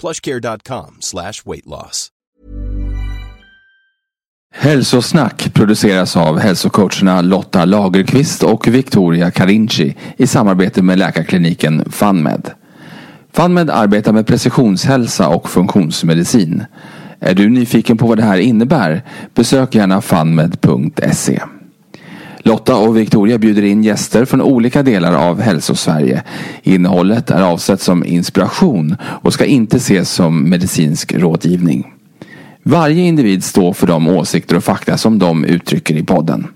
plushcare.com slash weight loss. Hälsosnack produceras av hälsocoacherna Lotta Lagerqvist och Victoria Carinci i samarbete med läkarkliniken FunMed. FunMed arbetar med precisionshälsa och funktionsmedicin. Är du nyfiken på vad det här innebär? Besök gärna funmed.se. Lotta och Victoria bjuder in gäster från olika delar av Hälsosverige. Innehållet är avsett som inspiration och ska inte ses som medicinsk rådgivning. Varje individ står för de åsikter och fakta som de uttrycker i podden.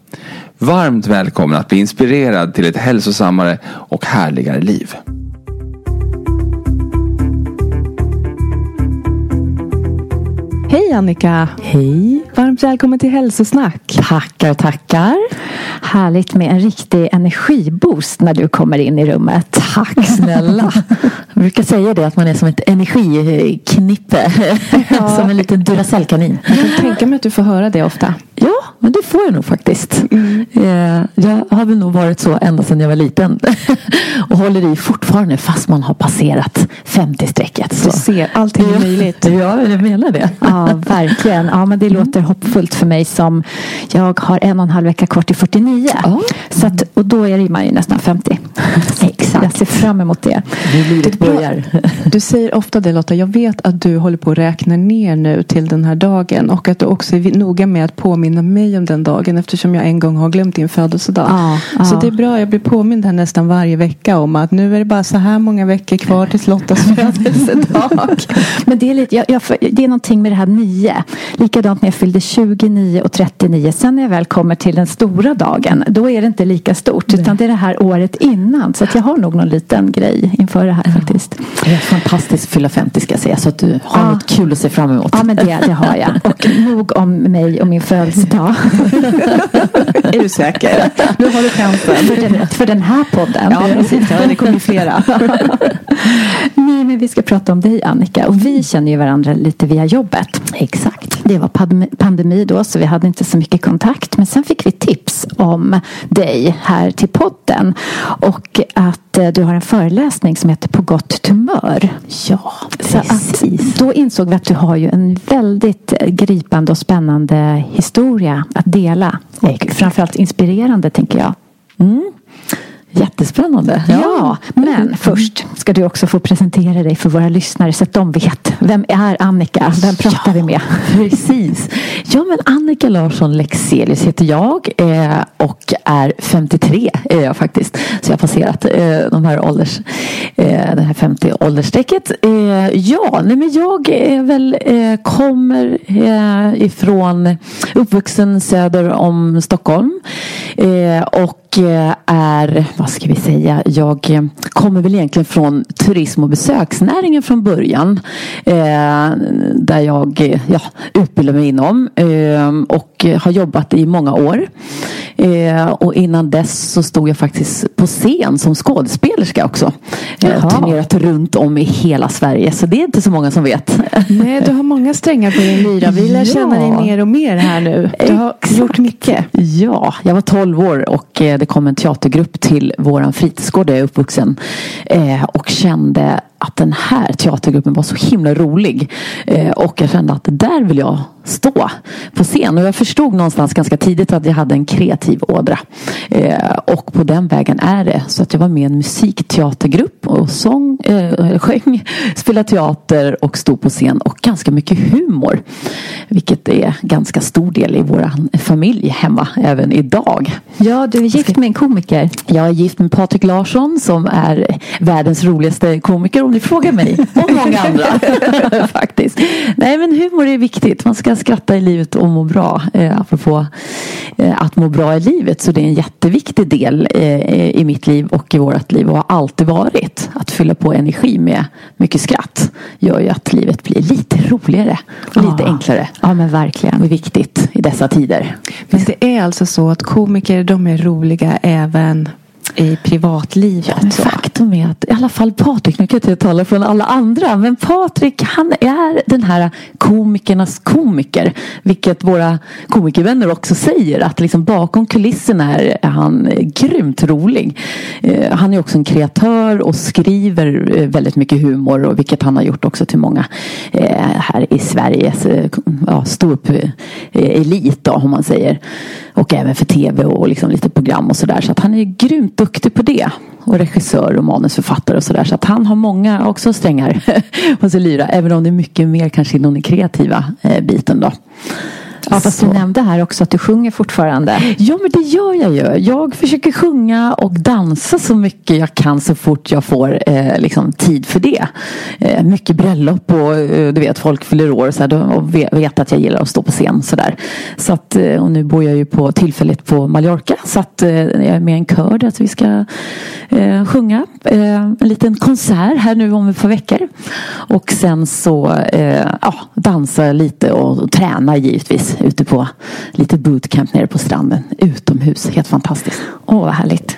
Varmt välkommen att bli inspirerad till ett hälsosammare och härligare liv. Hej Annika! Hej! Varmt välkommen till Hälsosnack. Tackar, tackar. Härligt med en riktig energiboost när du kommer in i rummet. Tack snälla! Jag brukar säga det att man är som ett energiknippe. Ja. som en liten Duracellkanin. Jag kan tänka mig att du får höra det ofta. Ja, får jag nog faktiskt. Mm. Jag har väl nog varit så ända sedan jag var liten. och håller i fortfarande fast man har passerat 50-strecket. Du ser, allting är möjligt. Ja, jag menar det. Ja, verkligen. Ja, men det låter hoppfullt för mig som jag har en och en halv vecka kvar till 49. Oh. Så att, och då är man ju nästan 50. Exakt. Jag ser fram emot det. Det livet börjar. Du säger ofta det Lotta. Jag vet att du håller på att räkna ner nu till den här dagen. Och att du också är noga med att påminna mig om den dagen. Eftersom jag en gång har glömt din födelsedag. Ah, så ah. det är bra. Jag blir påmind här nästan varje vecka om att nu är det bara så här många veckor kvar till Lottas födelsedag. Men det är, lite, jag, jag, det är någonting med det här nio. Likadant när jag fyllde 29 och 39. Sen när jag väl kommer till den stora dagen. Då är det inte lika stort. Nej. Utan det är det här året innan. Så jag har nog någon liten grej inför det här faktiskt. Det är fantastiskt att fylla 50 ska jag säga. Så att du har ja. något kul att se fram emot. Ja men det, det har jag. Och nog om mig och min födelsedag. är du säker? Nu har du chansen. För den, för den här podden. Ja precis. Ja, det kommer flera. Nej men vi ska prata om dig Annika. Och vi känner ju varandra lite via jobbet. Exakt. Det var pandemi då så vi hade inte så mycket kontakt. Men sen fick vi tips om dig här till podden. Och att eh, du har en föreläsning som heter På gott humör. Ja, precis. då insåg vi att du har ju en väldigt gripande och spännande historia att dela. Och Exakt. framförallt inspirerande tänker jag. Mm. Jättespännande. Ja, ja, men först ska du också få presentera dig för våra lyssnare så att de vet. Vem är Annika? Vem pratar ja, vi med? Precis. Ja, men Annika Larsson Lexelius heter jag eh, och är 53 är jag faktiskt. Så jag har passerat eh, de här ålders, eh, det här 50 åldersstrecket. Ja, nej men jag är väl, kommer ifrån uppvuxen söder om Stockholm och är, vad ska vi säga, jag kommer väl egentligen från turism och besöksnäringen från början. Eh, där jag ja, utbildade mig inom eh, och har jobbat i många år. Eh, och innan dess så stod jag faktiskt på scen som skådespelerska också. Eh, turnerat runt om i hela Sverige så det är inte så många som vet. Nej, du har många strängar på din lyra. Vi lär ja. känna dig mer och mer här nu. Du har Exakt. gjort mycket. Ja, jag var 12 år och det det kom en teatergrupp till våran fritidsgård där jag är uppvuxen eh, och kände att den här teatergruppen var så himla rolig. Eh, och jag kände att där vill jag stå på scen. Och jag förstod någonstans ganska tidigt att jag hade en kreativ ådra. Eh, och på den vägen är det. Så att jag var med i en musikteatergrupp och sång, eh, sjöng, spelade teater och stod på scen. Och ganska mycket humor. Vilket är ganska stor del i vår familj hemma även idag. Ja, du är gift med en komiker. Jag är gift med Patrik Larsson som är världens roligaste komiker om ni frågar mig. Och många andra. Faktiskt. Nej men humor är viktigt. Man ska skratta i livet och må bra. Eh, apropå eh, att må bra i livet. Så det är en jätteviktig del eh, i mitt liv och i vårt liv och har alltid varit. Att fylla på energi med mycket skratt gör ju att livet blir lite roligare och lite Ja. enklare. Ja, men verkligen. Det är viktigt i dessa tider. Men det är alltså så att komiker de är roliga även i privatlivet. Så. faktum är att i alla fall Patrik, nu kan jag inte tala från alla andra, men Patrik han är den här komikernas komiker. Vilket våra komikervänner också säger att liksom bakom kulisserna är han grymt rolig. Eh, Han är också en kreatör och skriver eh, väldigt mycket humor och vilket han har gjort också till många eh, här i Sveriges ja, ståupp elit då, om man säger. Och även för tv och liksom lite program och sådär. Så att han är grymt duktig på det. Och regissör och manusförfattare och sådär. Så att han har många också strängar på sin lyra. Även om det är mycket mer kanske inom den kreativa eh, biten då. Ja, fast Så- du nämnde här också att du sjunger fortfarande. Ja men det gör jag ju. Jag försöker sjunga och dansa så mycket jag kan så fort jag får eh, liksom, tid för det. Eh, mycket bröllop och eh, du vet folk fyller år och, så här, och ve- vet att jag gillar att stå på scen. Så där. Så att, eh, och nu bor jag ju på tillfälligt på Mallorca så att eh, jag är med i en kör där att vi ska sjunga en liten konsert här nu om ett par veckor. Och sen så ja, dansa lite och träna givetvis ute på lite bootcamp nere på stranden utomhus. Helt fantastiskt. Åh, vad härligt.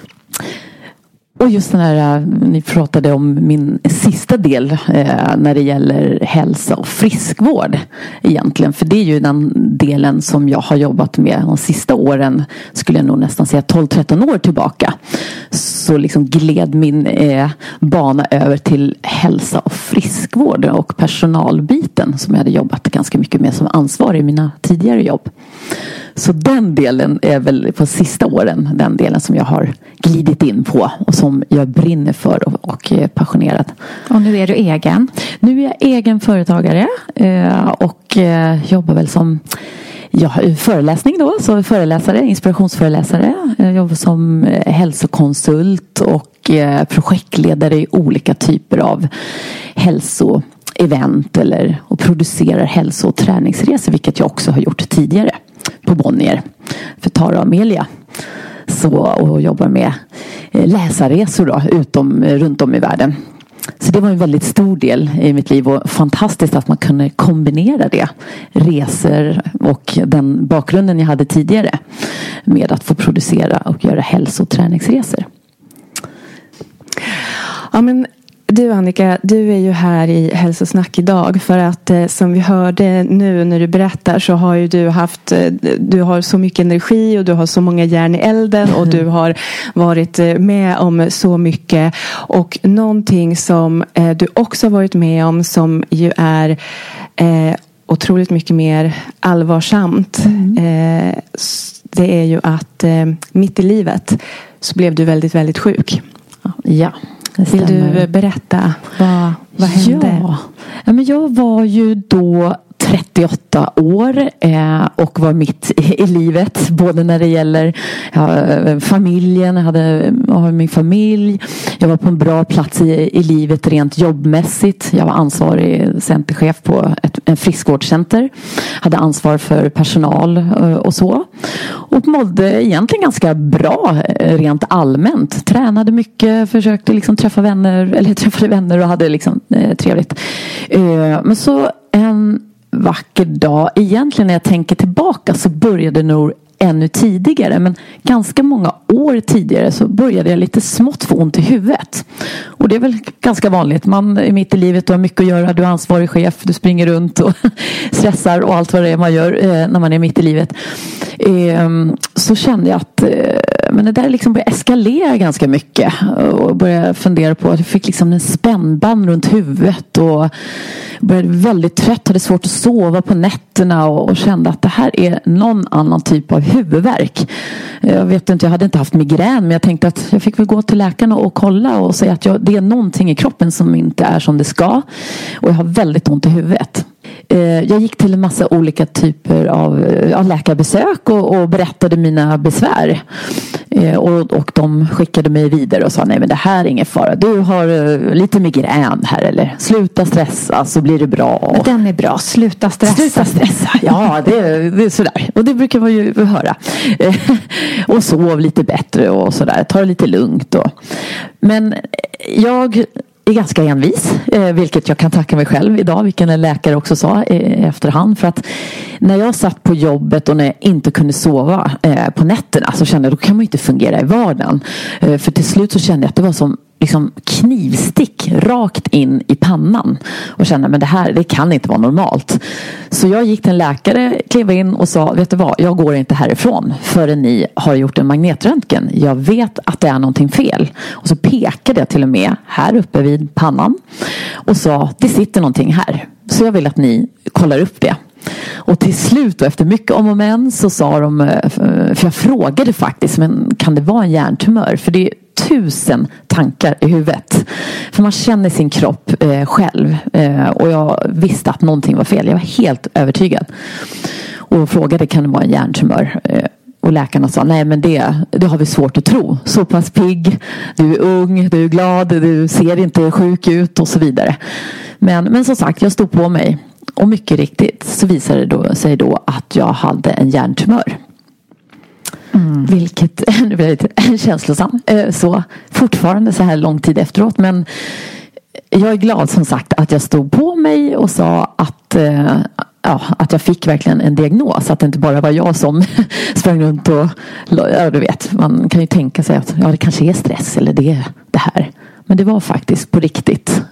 Och just den här, eh, ni pratade om min sista del eh, när det gäller hälsa och friskvård egentligen. För det är ju den delen som jag har jobbat med de sista åren, skulle jag nog nästan säga 12-13 år tillbaka. Så liksom gled min eh, bana över till hälsa och friskvård och personalbiten som jag hade jobbat ganska mycket med som ansvarig i mina tidigare jobb. Så den delen är väl på sista åren den delen som jag har glidit in på och som jag brinner för och, och är passionerad. Och nu är du egen. Nu är jag egen företagare eh, och eh, jobbar väl som ja, föreläsning då, så föreläsare, inspirationsföreläsare. Jag jobbar som eh, hälsokonsult och projektledare i olika typer av hälsoevent eller och producerar hälso och träningsresor, vilket jag också har gjort tidigare på Bonnier för Tara och Amelia. Så, och jobbar med eh, läsarresor då, utom, runt om i världen. Så det var en väldigt stor del i mitt liv och fantastiskt att man kunde kombinera det. Resor och den bakgrunden jag hade tidigare med att få producera och göra hälsoträningsresor. Ja, men du Annika, du är ju här i Hälsosnack idag för att eh, som vi hörde nu när du berättar så har ju du haft, eh, du har så mycket energi och du har så många järn i elden och du har varit eh, med om så mycket och någonting som du också har varit med om som ju är otroligt mycket mer allvarsamt. S- det är ju att mitt i livet så blev du väldigt, väldigt sjuk. Ja, Vill du berätta vad, vad hände? Ja. ja, men jag var ju då 38 år eh, och var mitt i, livet. Både när det gäller familjen, jag hade jag min familj. Jag var på en bra plats i, i livet rent jobbmässigt. Jag var ansvarig centerchef på ett en friskvårdscenter. Hade ansvar för personal eh, och så. Och mådde egentligen ganska bra eh, rent allmänt. Tränade mycket, försökte liksom träffa vänner, eller träffade vänner och hade liksom trevligt. Men så en vacker dag, egentligen när jag tänker tillbaka så började nog ännu tidigare men ganska många år tidigare så började jag lite smått få ont i huvudet. Och det är väl ganska vanligt. Man är mitt i livet och har mycket att göra. Du är ansvarig chef, du springer runt och stressar och allt vad det är man gör eh, när man är mitt i livet. Eh, så kände jag att eh, men det där liksom började eskalera ganska mycket och började fundera på att jag fick liksom en spännband runt huvudet och började väldigt trött, hade svårt att sova på nätterna och, och kände att det här är någon annan typ av huvudvärk. Jag vet inte, jag hade inte haft migrän men jag tänkte att jag fick väl gå till läkaren och, kolla och säga att jag, det är någonting i kroppen som inte är som det ska och jag har väldigt ont i huvudet. Eh, jag gick till en massa olika typer av, av läkarbesök och, och, berättade mina besvär. Eh, och, och de skickade mig vidare och sa nej men det här är ingen fara. Du har lite migrän här eller sluta stressa så blir det bra. Men den är bra, sluta stressa. Sluta stressa, ja det, det är sådär. Och det brukar man ju höra. och sov lite bättre och sådär. Ta det lite lugnt. Och. Men jag är ganska envis, eh, vilket jag kan tacka mig själv idag, vilken en läkare också sa i efterhand. För att när jag satt på jobbet och när jag inte kunde sova eh, på nätterna så kände jag att då kan man inte fungera i vardagen. Eh, för till slut så kände jag att det var som liksom knivstick rakt in i pannan och kände men det här det kan inte vara normalt. Så jag gick till en läkare, klev in och sa vet du vad, jag går inte härifrån förrän ni har gjort en magnetröntgen. Jag vet att det är någonting fel. Och så pekade jag till och med här uppe vid pannan och sa det sitter någonting här. Så jag vill att ni kollar upp det. Och till slut och efter mycket om och men så sa de, eh, för jag frågade faktiskt, men kan det vara en hjärntumör? För det är tusen tankar i huvudet. För man känner sin kropp eh, själv. Eh, och jag visste att någonting var fel. Jag var helt övertygad. Och frågade kan det vara en hjärntumör? Eh, och läkarna sa nej men det, det har vi svårt att tro. Så pass pigg, du är ung, du är glad, du ser inte sjuk ut och så vidare. Men, men som sagt, jag stod på mig. Och mycket riktigt så visade det då, sig då att jag hade en hjärntumör. Mm. Vilket, nu blir jag lite känslosam, eh, så fortfarande så här lång tid efteråt. Men jag är glad som sagt att jag stod på mig och sa att eh, ja, att jag fick verkligen en diagnos. Att det inte bara var jag som sprang runt och, ja du vet, man kan ju tänka sig att ja, det kanske är stress eller det, det här. Men det var faktiskt på riktigt.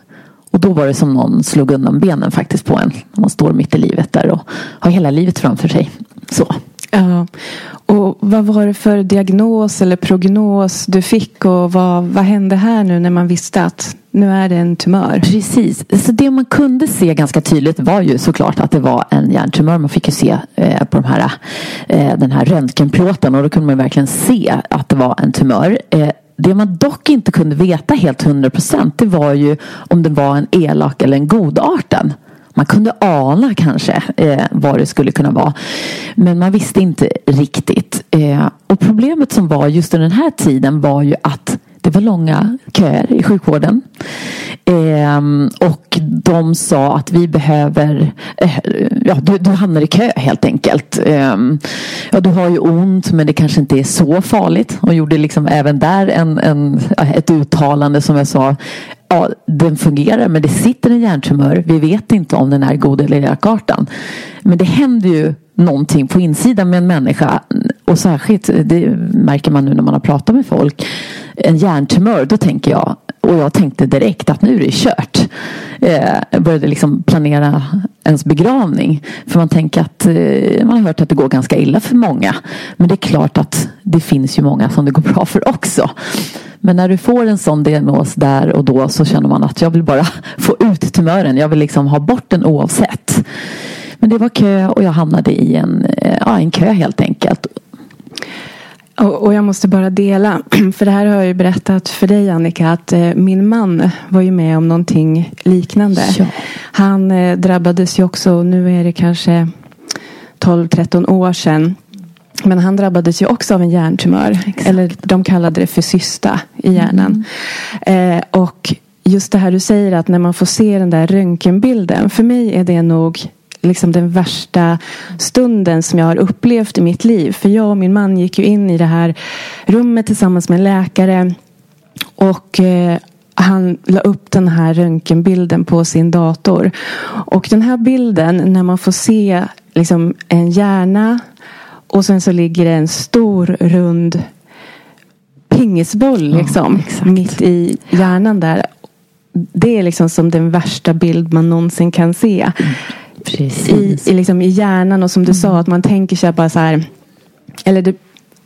Och då var det som någon slog undan benen faktiskt på en. Man står mitt i livet där och har hela livet framför sig. Så. Ja. Och vad var det för diagnos eller prognos du fick och vad, vad hände här nu när man visste att nu är det en tumör? Precis, så det man kunde se ganska tydligt var ju såklart att det var en hjärntumör. Man fick ju se eh, på de här, eh, den här röntgenplåten och då kunde man verkligen se att det var en tumör. Eh, det man dock inte kunde veta helt hundra procent det var ju om det var en elak eller en godarten. Man kunde ana kanske eh, vad det skulle kunna vara. Men man visste inte riktigt. Eh, och problemet som var just under den här tiden var ju att det var långa köer i sjukvården. Eh, och de sa att vi behöver, eh, ja du, du, hamnar i kö helt enkelt. Eh, ja, du har ju ont men det kanske inte är så farligt. Och gjorde liksom även där en, en, ett uttalande som jag sa ja, den fungerar men det sitter en hjärntumör. Vi vet inte om den är god eller elakartad. Men det händer ju någonting på insidan med en människa. Och särskilt, det märker man nu när man har pratat med folk. En hjärntumör, då tänker jag och jag tänkte direkt att nu är det kört. Eh, jag började liksom planera ens begravning. För man tänker att eh, man har hört att det går ganska illa för många. Men det är klart att det finns ju många som det går bra för också. Men när du får en sån diagnos där och då så känner man att jag vill bara få ut tumören. Jag vill liksom ha bort den oavsett. Men det var kö och jag hamnade i en, eh, ja, en kö helt enkelt. Och, jag måste bara dela, för det här har jag ju berättat för dig Annika, att eh, min man var ju med om någonting liknande. Ja. Han eh, drabbades ju också, nu är det kanske 12-13 år sedan. Men han drabbades ju också av en hjärntumör. Exakt. Eller de kallade det för cysta i hjärnan. Mm. Eh, och just det här du säger att när man får se den där röntgenbilden. För mig är det nog liksom den värsta stunden som jag har upplevt i mitt liv. För jag och min man gick ju in i det här rummet tillsammans med en läkare. Och eh, han la upp den här röntgenbilden på sin dator. Och den här bilden när man får se liksom en hjärna och sen så ligger det en stor rund pingisboll liksom, exakt. mitt i hjärnan där. Det är liksom som den värsta bild man någonsin kan se. Precis. I, i, liksom, I hjärnan och som du sa att man tänker sig bara så här. Eller det,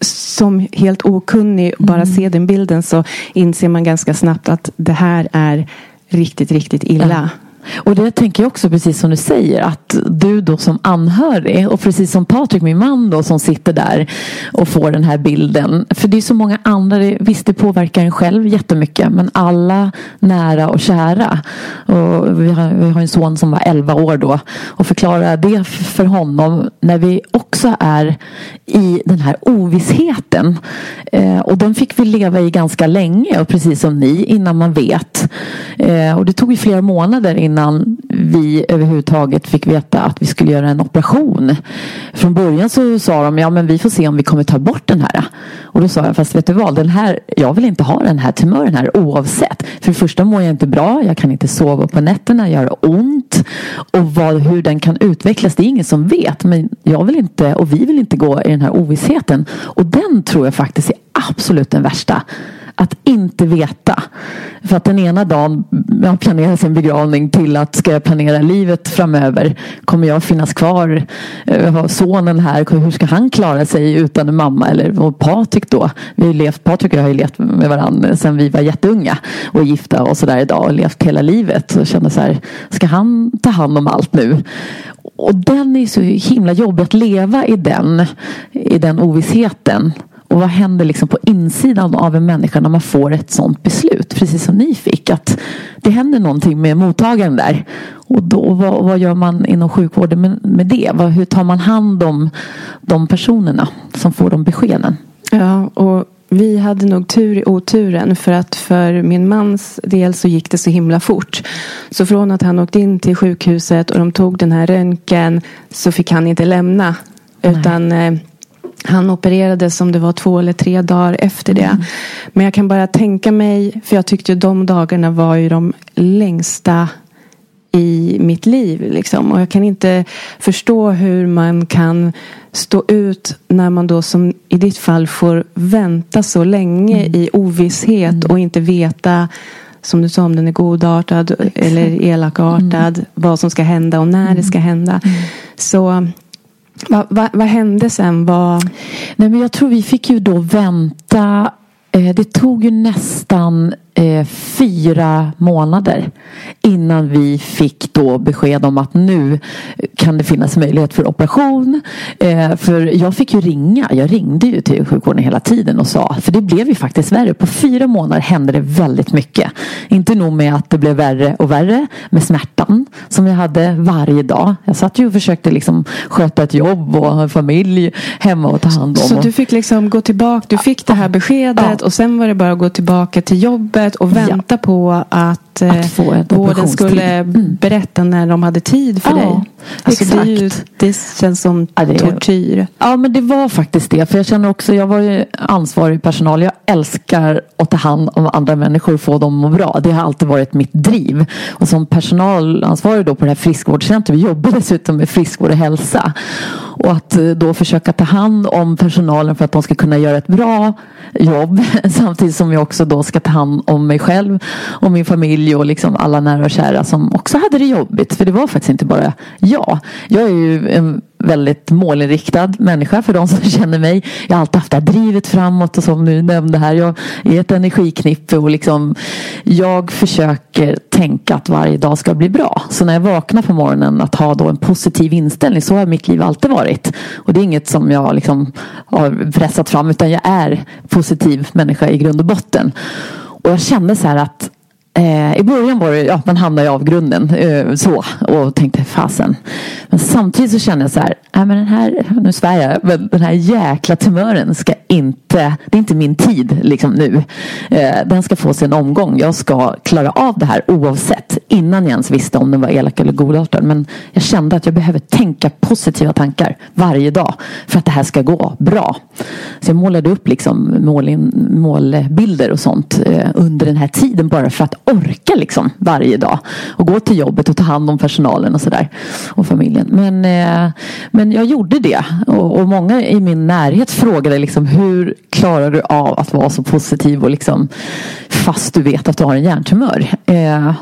som helt okunnig bara se den bilden så inser man ganska snabbt att det här är riktigt, riktigt illa. Och det tänker jag också precis som du säger att du då som anhörig och precis som Patrik min man då som sitter där och får den här bilden. För det är så många andra, det, visst det påverkar en själv jättemycket men alla nära och kära. Och vi, har, vi har en son som var 11 år då och förklara det för honom när vi också är i den här ovissheten. Eh, och den fick vi leva i ganska länge och precis som ni innan man vet. Eh, och det tog ju flera månader innan vi överhuvudtaget fick veta att vi skulle göra en operation. Från början så sa de ja men vi får se om vi kommer ta bort den här. Och då sa jag fast vet du vad den här, jag vill inte ha den här tumören här oavsett. För det första mår jag inte bra, jag kan inte sova på nätterna, jag har ont. Och vad, hur den kan utvecklas det är ingen som vet. Men jag vill inte och vi vill inte gå i den här ovissheten. Och den tror jag faktiskt är absolut den värsta att inte veta. För att den ena dagen jag planerar sin begravning till att ska jag planera livet framöver. Kommer jag finnas kvar? Eh, jag har sonen här. Hur ska han klara sig utan en mamma? Eller och Patrik då? Vi har levt, Patrik och jag har ju levt med varandra sedan vi var jätteunga. Och gifta och sådär idag. Och levt hela livet. Och känner så här. Ska han ta hand om allt nu? Och den är så himla jobbig att leva i den. I den ovissheten. Och vad händer liksom på insidan av en människa när man får ett sånt beslut? Precis som ni fick. Att det händer någonting med mottagaren där. Och då, vad, vad gör man inom sjukvården med, med det? Vad, hur tar man hand om de personerna som får de beskeden? Ja, och vi hade nog tur i oturen för att för min mans del så gick det så himla fort. Så från att han åkte in till sjukhuset och de tog den här röntgen så fick han inte lämna. Utan eh, han opererades som det var två eller tre dagar efter det. Mm. Men jag kan bara tänka mig, för jag tyckte de dagarna var ju de längsta i mitt liv. Liksom. Och jag kan inte förstå hur man kan stå ut när man då som i ditt fall får vänta så länge mm. i ovisshet mm. och inte veta som du sa om den är godartad eller elakartad. Mm. Vad som ska hända och när det mm. ska hända. Mm. Så vad, va, vad hände sen? Va... Nej, men jag tror vi fick ju då vänta. Eh, det tog ju nästan eh, fyra månader innan vi fick då besked om att nu kan det finnas möjlighet för operation. Eh, för jag fick ju ringa. Jag ringde ju till sjukvården hela tiden och sa, för det blev ju faktiskt värre. På fyra månader hände det väldigt mycket. Inte nog med att det blev värre och värre med smärtan som jag hade varje dag. Jag satt ju och försökte liksom sköta ett jobb och ha en familj hemma och ta hand om. Så du fick liksom gå tillbaka, du fick det här beskedet ja. och sen var det bara att gå tillbaka till jobbet och vänta ja. på att att, att få vården skulle mm. berätta när de hade tid för ja, dig. Alltså exakt. Det, ju, det känns som ja, det, tortyr. Ja men det var faktiskt det. För jag känner också, jag var ju ansvarig personal. Jag älskar att ta hand om andra människor och få dem att må bra. Det har alltid varit mitt driv. Och som personalansvarig då på det här friskvårdscentret. Vi jobbar dessutom med friskvård och hälsa. Och att eh, då försöka ta hand om personalen för att de ska kunna göra ett bra jobb. Samtidigt som jag också då ska ta hand om mig själv och min familj och liksom alla nära och kära som också hade det jobbigt. För det var faktiskt inte bara jag. Jag är ju en väldigt målinriktad människa för de som känner mig. Jag har alltid haft det här drivet framåt och som du nämnde här. Jag är ett energiknippe och liksom jag försöker tänka att varje dag ska bli bra. Så när jag vaknar på morgonen att ha då en positiv inställning. Så har mitt liv alltid varit. Och det är inget som jag liksom har pressat fram utan jag är positiv människa i grund och botten. Och jag kände så här att eh, I början var det, ja man hamnade i avgrunden eh, så och tänkte fasen. Men samtidigt så kände jag så här, nej men den här, nu svär jag, men den här jäkla tumören ska inte inte, det är inte min tid liksom nu. Eh, den ska få sin omgång. Jag ska klara av det här oavsett. Innan jag ens visste om den var elak eller godartad. Men jag kände att jag behöver tänka positiva tankar varje dag för att det här ska gå bra. Så jag målade upp liksom målin, målbilder och sånt eh, under den här tiden bara för att orka liksom varje dag. Och gå till jobbet och ta hand om personalen och sådär. Och familjen. Men, eh, men jag gjorde det. Och, och många i min närhet frågade liksom hur klarar du av att vara så positiv och liksom fast du vet att du har en hjärntumör. Eh,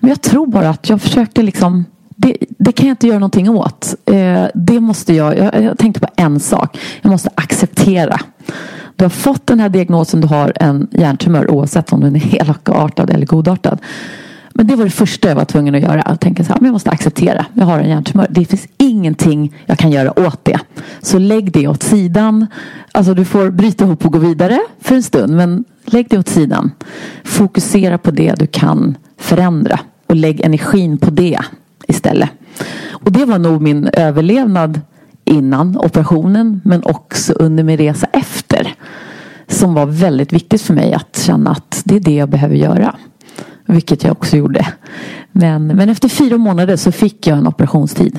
men jag tror bara att jag försökte liksom det, det, kan jag inte göra någonting åt. Eh, det måste jag, jag, jag tänkte på en sak. Jag måste acceptera. Du har fått den här diagnosen, du har en hjärntumör oavsett om den är elakartad eller godartad. Men det var det första jag var tvungen att göra. Att tänka så här, men jag måste acceptera. Jag har en hjärntumör. Det finns ingenting jag kan göra åt det. Så lägg det åt sidan. Alltså du får bryta ihop och gå vidare för en stund. Men lägg det åt sidan. Fokusera på det du kan förändra. Och lägg energin på det istället. Och det var nog min överlevnad innan operationen. Men också under min resa efter. Som var väldigt viktigt för mig att känna att det är det jag behöver göra. Vilket jag också gjorde. Men, men efter fyra månader så fick jag en operationstid.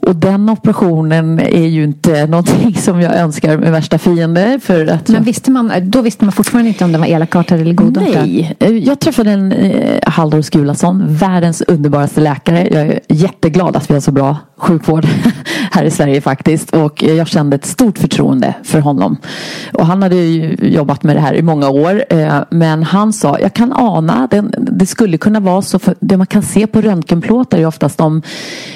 Och den operationen är ju inte någonting som jag önskar med värsta fiende. För att Men visste man, då visste man fortfarande inte om den var elakartad eller godartad? Nej, jag träffade en eh, Halldor Skulason, världens underbaraste läkare. Jag är jätteglad att vi har så bra sjukvård här i Sverige faktiskt. Och jag kände ett stort förtroende för honom. Och han hade ju jobbat med det här i många år. Eh, men han sa, jag kan ana, det, det skulle kunna vara så. För det man kan se på röntgenplåtar är oftast om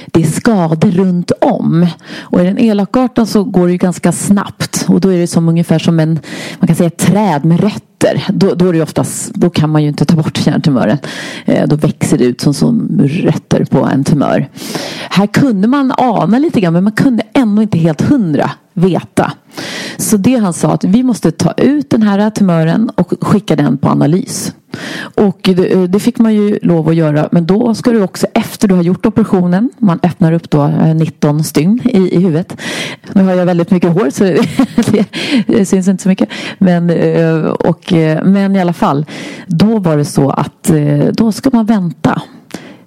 det är skador runt om. Och i den elakartan så går det ju ganska snabbt. Och då är det som ungefär som en, man kan säga ett träd med rötter. Då, då, är det oftast, då kan man ju inte ta bort hjärntumören. Eh, då växer det ut som, som rötter på en tumör. Här kunde man ana lite grann men man kunde ändå inte helt hundra veta. Så det han sa att vi måste ta ut den här tumören och skicka den på analys. Och det, eh, det, fick man ju lov att göra. Men då ska du också efter du har gjort operationen. Man öppnar upp då eh, 19 stygn i, i huvudet. Nu har jag väldigt mycket hår så det, det syns inte så mycket. Men, eh, och, men i alla fall. Då var det så att då ska man vänta.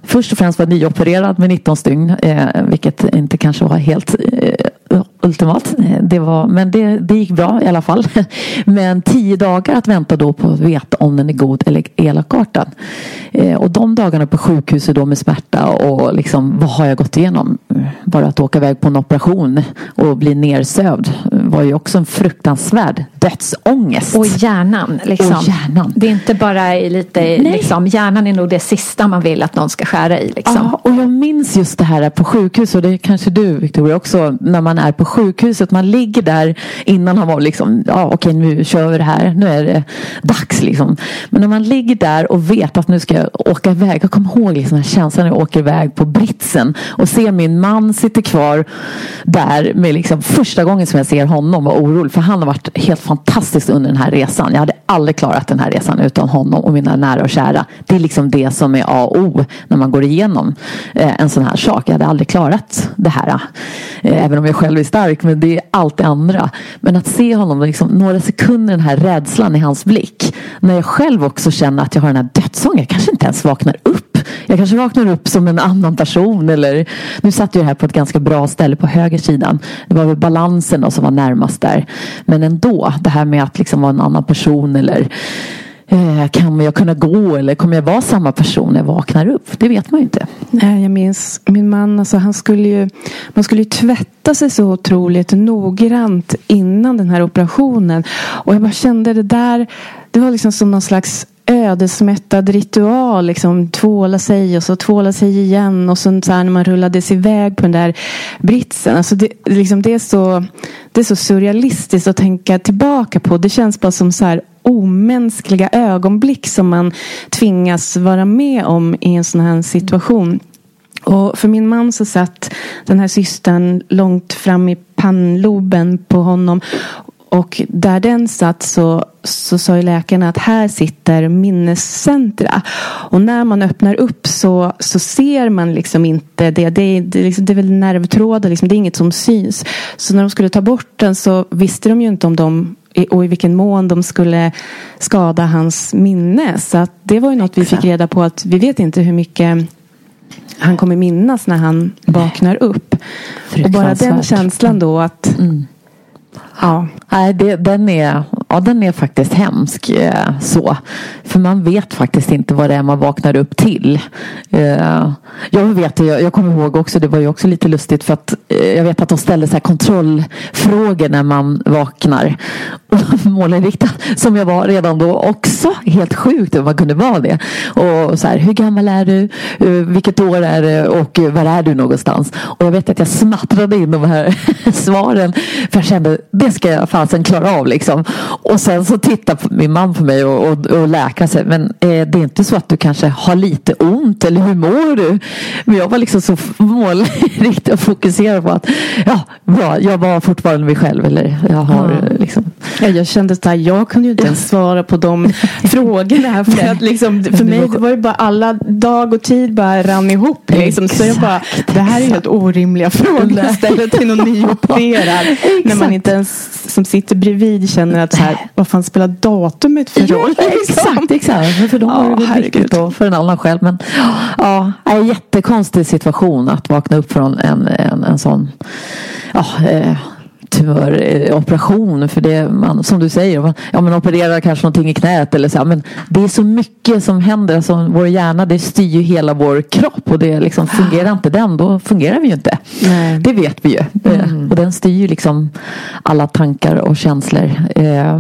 Först och främst var nyopererad med 19 stygn. vilket inte kanske var helt ultimat. Det var, men det, det gick bra i alla fall. Men tio dagar att vänta då på att veta om den är god eller elakartad. Eh, och de dagarna på sjukhuset då med smärta och liksom vad har jag gått igenom? Bara att åka iväg på en operation och bli nersövd var ju också en fruktansvärd dödsångest. Och hjärnan. Liksom. Och hjärnan. Det är inte bara lite, liksom, hjärnan är nog det sista man vill att någon ska skära i. Liksom. Ja, och jag minns just det här på sjukhus och det kanske du Victoria också när man är på sjukhuset. Man ligger där innan han var liksom, ja okej nu kör vi det här, nu är det dags liksom. Men när man ligger där och vet att nu ska jag åka iväg. Jag kommer ihåg liksom den här känslan när jag åker iväg på britsen och ser min man sitta kvar där med liksom första gången som jag ser honom och orolig för han har varit helt fantastisk under den här resan. Jag hade aldrig klarat den här resan utan honom och mina nära och kära. Det är liksom det som är A och O när man går igenom eh, en sån här sak. Jag hade aldrig klarat det här. Eh, även om jag själv är stark men det är allt det andra. Men att se honom liksom, några sekunder den här rädslan i hans blick. När jag själv också känner att jag har den här dödsången. Jag kanske inte ens vaknar upp. Jag kanske vaknar upp som en annan person. Eller, nu satt jag här på ett ganska bra ställe på höger sidan. Det var väl balansen då som var närmast där. Men ändå, det här med att liksom vara en annan person eller Kommer kan jag kunna gå eller kommer jag vara samma person när jag vaknar upp? Det vet man ju inte. Nej, jag minns min man, alltså, han skulle ju, man skulle ju tvätta sig så otroligt noggrant innan den här operationen. Och jag bara kände det där, det var liksom som någon slags ödesmättad ritual. Liksom, tvåla sig och så tvåla sig igen. Och sen så här, när man rullades iväg på den där britsen. Alltså det, liksom, det, är så, det är så surrealistiskt att tänka tillbaka på. Det känns bara som så här omänskliga ögonblick som man tvingas vara med om i en sån här situation. Och för min man så satt den här systern långt fram i pannloben på honom. Och där den satt så, så sa ju läkarna att här sitter minnescentra. Och när man öppnar upp så, så ser man liksom inte det. Det är, det liksom, det är väl nervtrådar, liksom, det är inget som syns. Så när de skulle ta bort den så visste de ju inte om de och i vilken mån de skulle skada hans minne. Så det var ju något vi fick reda på att vi vet inte hur mycket han kommer minnas när han vaknar upp. Och bara den känslan då att mm. Ja. Nej, det, den, är, ja, den är faktiskt hemsk. Eh, så. För man vet faktiskt inte vad det är man vaknar upp till. Eh, jag vet jag, jag kommer ihåg också, det var ju också lite lustigt för att eh, jag vet att de ställer så här kontrollfrågor när man vaknar. Och målinriktad som jag var redan då också. Helt sjukt att man kunde vara det. Och så här, hur gammal är du? Eh, vilket år är det? Och var är du någonstans? Och jag vet att jag smattrade in de här svaren. För jag kände det ska jag fasen klara av liksom. Och sen så tittar min man på mig och, och, och läkaren säger, men är det inte så att du kanske har lite ont eller hur mår du? Men jag var liksom så målriktad och fokuserad på att ja, bra, jag var fortfarande mig själv. Eller jag har ja. liksom. Ja, jag kände att jag kunde ju inte ens svara på de frågorna. För, att liksom, för mig det var ju bara alla dag och tid bara rann ihop. Liksom. Så jag bara, det här är helt orimliga frågor att ställa till någon nyopererad. när man inte ens som sitter bredvid känner att så här, vad fan spelar datumet för roll? Ja, exakt, exakt. Men för dem ja, är det viktigt då, för en annan själv. Men ja, en jättekonstig situation att vakna upp från en, en, en sån ja, eh, tumöroperation. För det man, som du säger, man, ja, man opererar kanske någonting i knät eller så. Men det är så mycket som händer. Alltså, vår hjärna det styr ju hela vår kropp. Och det liksom, fungerar inte den, då fungerar vi ju inte. Nej. Det vet vi ju. Mm. Och den styr ju liksom alla tankar och känslor. Eh,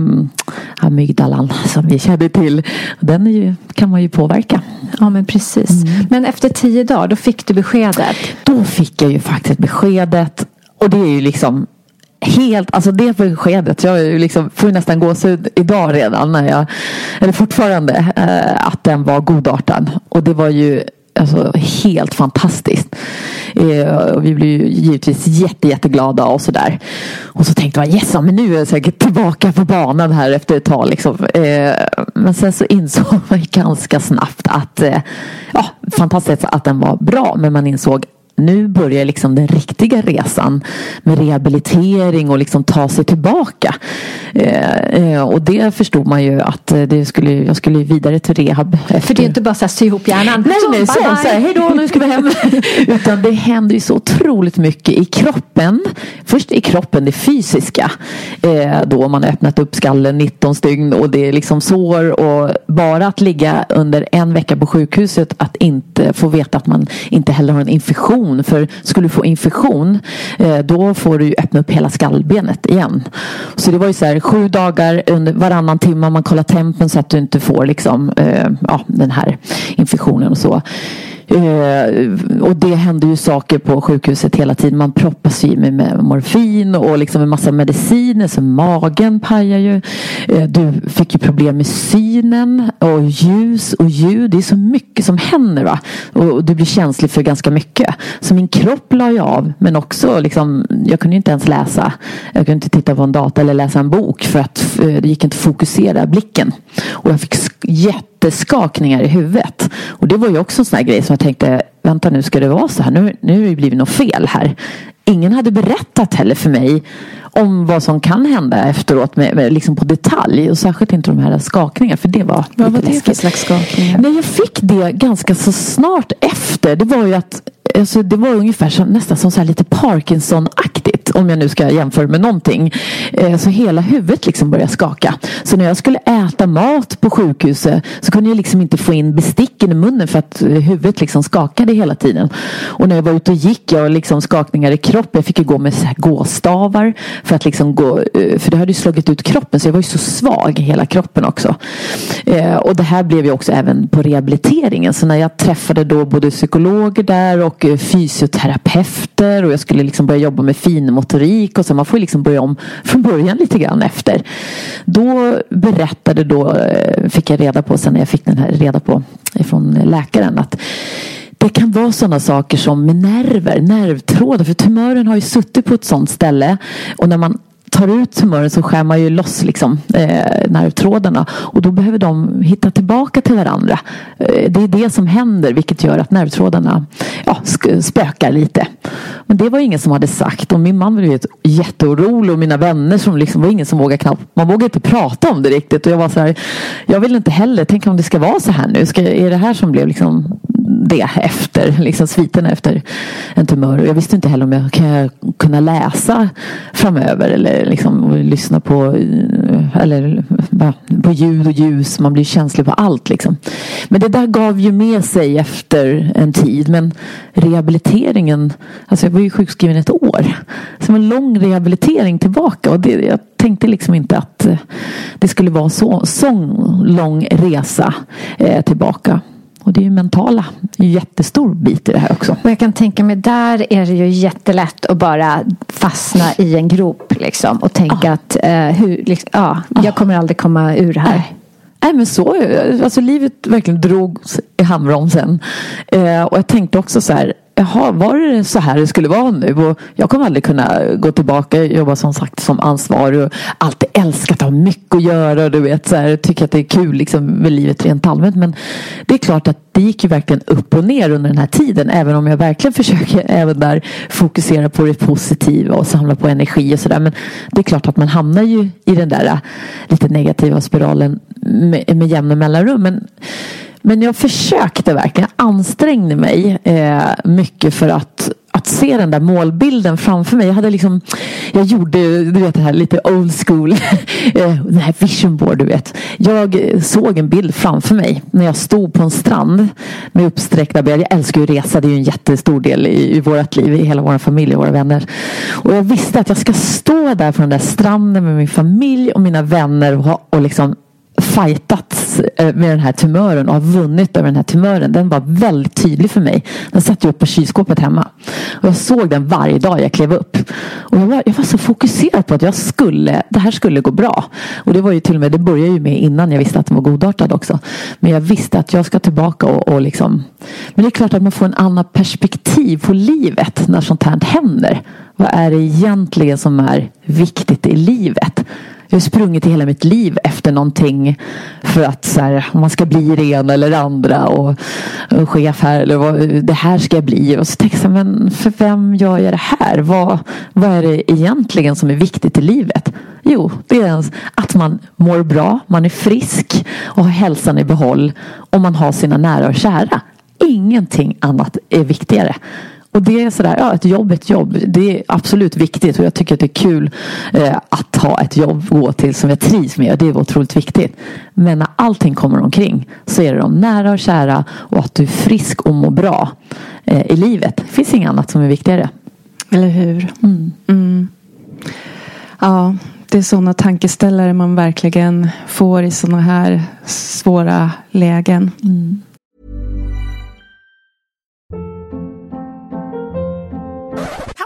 amygdalan som vi känner till. Den ju, kan man ju påverka. Ja men precis. Mm. Men efter tio dagar då fick du beskedet? Då fick jag ju faktiskt beskedet. Och det är ju liksom helt, alltså det beskedet, jag liksom, får ju nästan gåshud idag redan när jag, eller fortfarande, eh, att den var godartad. Och det var ju alltså, helt fantastiskt. Eh, och vi blev ju givetvis jätte, jätteglada och sådär. Och så tänkte man yes, men nu är jag säkert tillbaka på banan här efter ett tag. Liksom. Eh, men sen så insåg man ganska snabbt att, eh, ja, fantastiskt att den var bra. Men man insåg nu börjar liksom den riktiga resan med rehabilitering och liksom ta sig tillbaka. Eh, eh, och det förstod man ju att det skulle, jag skulle vidare till rehab. Efter. För det är inte bara så här sy ihop hjärnan. Nej, nej, så, så, så hej då, nu ska vi hem. Utan det händer ju så otroligt mycket i kroppen. Först i kroppen, det fysiska. Eh, då man har öppnat upp skallen 19 stygn och det är liksom sår och bara att ligga under en vecka på sjukhuset att inte få veta att man inte heller har en infektion infektion. För skulle du få infektion eh, då får du ju öppna upp hela skallbenet igen. Så det var ju så här sju dagar under varannan timme man kollar tempen så att du inte får liksom eh, ja, den här infektionen och så. Eh, och det händer ju saker på sjukhuset hela tiden. Man proppas ju med, med morfin och liksom en massa mediciner så magen pajar ju. Eh, du fick ju problem med synen och ljus och ljud. Det är så mycket som händer va. Och, och du blir känslig för ganska mycket. Så min kropp la ju av. Men också liksom, jag kunde inte ens läsa. Jag kunde inte titta på en data eller läsa en bok för att eh, det gick inte att fokusera blicken. Och jag fick jätteskakningar i huvudet. Och det var ju också en sån här grej som jag tänkte, vänta nu ska det vara så här, nu, nu har det blivit något fel här. Ingen hade berättat heller för mig om vad som kan hända efteråt med, med, liksom på detalj och särskilt inte de här skakningarna för det var Vad var det för slags skakningar? Nej, jag fick det ganska så snart efter. Det var ju att alltså, det var ungefär som, nästan som så lite Parkinson-aktigt om jag nu ska jämföra med någonting. Eh, så hela huvudet liksom började skaka. Så när jag skulle äta mat på sjukhuset så kunde jag liksom inte få in besticken i munnen för att eh, huvudet liksom skakade hela tiden. Och när jag var ute och gick, jag liksom skakningar i kroppen. Jag fick ju gå med så här gåstavar för att liksom gå, eh, för det hade ju slagit ut kroppen så jag var ju så svag i hela kroppen också. Och det här blev ju också även på rehabiliteringen. Så när jag träffade då både psykologer där och fysioterapeuter och jag skulle liksom börja jobba med motorik och så man får liksom börja om från början lite grann efter. Då berättade då, eh, fick jag reda på sen när jag fick den här reda på från läkaren att det kan vara sådana saker som med nerver, nervtrådar. För tumören har ju suttit på ett sådant ställe och när man tar ut tumören så skär man ju loss liksom, eh, nervtrådarna och då behöver de hitta tillbaka till varandra. Eh, det är det som händer vilket gör att nervtrådarna ja, spökar lite. Men det var ingen som hade sagt och min man blev jätteorolig och mina vänner som liksom var ingen som vågade knappt, man vågade inte prata om det riktigt och jag var så här, jag vill inte heller, tänk om det ska vara så här nu, ska, är det här som blev liksom det efter, liksom sviterna efter en tumör. Och jag visste inte heller om jag kan kunna läsa framöver eller liksom lyssna på, eh, eller, på ljud och ljus. Man blir känslig på allt liksom. Men det där gav ju med sig efter en tid. Men rehabiliteringen, alltså jag var ju sjukskriven ett år. Så det var en lång rehabilitering tillbaka. Och det, jag tänkte liksom inte att eh, det skulle vara så, så lång resa eh, tillbaka. Och det är ju mentala, en jättestor bit i det här också. Och jag kan tänka mig, där är det ju jättelätt att bara fastna i en grop liksom, och tänka ah. att uh, hur, liksom, ah, jag ah. kommer aldrig komma ur det här. Nej. Nej men så, alltså livet verkligen drog i handbromsen. Eh, och jag tänkte också så här, jaha, var det så här det skulle vara nu? Och jag kommer aldrig kunna gå tillbaka och jobba som sagt som ansvarig och alltid älskat att ha mycket att göra. Du vet, så här, tycker att det är kul liksom, med livet rent allmänt. Men det är klart att det gick ju verkligen upp och ner under den här tiden. Även om jag verkligen försöker även där fokusera på det positiva och samla på energi och sådär. Men det är klart att man hamnar ju i den där äh, lite negativa spiralen med, med jämna mellanrum. Men men jag försökte verkligen, jag ansträngde mig eh, mycket för att, att se den där målbilden framför mig. Jag hade liksom, jag gjorde du vet det här lite old school, det eh, den här vision board du vet. Jag såg en bild framför mig när jag stod på en strand med uppsträckta ben. Jag älskar ju att resa, det är ju en jättestor del i, i vårt liv, i hela vår familj och våra vänner. Och jag visste att jag ska stå där på den där stranden med min familj och mina vänner och, och liksom fightats eh, med den här tumören och har vunnit över den här tumören. Den var väldigt tydlig för mig. Den satt ju upp på kylskåpet hemma. Och jag såg den varje dag jag klev upp. Och jag var, jag var så fokuserad på att jag skulle, det här skulle gå bra. Och det var ju till och med, det började ju med innan jag visste att den var godartad också. Men jag visste att jag ska tillbaka och, och liksom. Men det är klart att man får en annan perspektiv på livet när sånt här händer. Vad är det egentligen som är viktigt i livet? Jag har sprungit i hela mitt liv efter någonting för att så här, man ska bli det ena eller det andra och, och chef här eller vad, det här ska jag bli. Och så tänker jag, men för vem gör jag det här? Vad, vad är det egentligen som är viktigt i livet? Jo, det är att man mår bra, man är frisk och har hälsan i behåll och man har sina nära och kära. Ingenting annat är viktigare. Och det är sådär, ja ett jobb är ett jobb. Det är absolut viktigt och jag tycker att det är kul eh, att ha ett jobb att gå till som jag trivs med. Det är otroligt viktigt. Men när allting kommer omkring så är det de nära och kära och att du är frisk och mår bra eh, i livet. Det finns inget annat som är viktigare. Eller hur? Mm. Mm. Ja, det är sådana tankeställare man verkligen får i sådana här svåra lägen. Mm.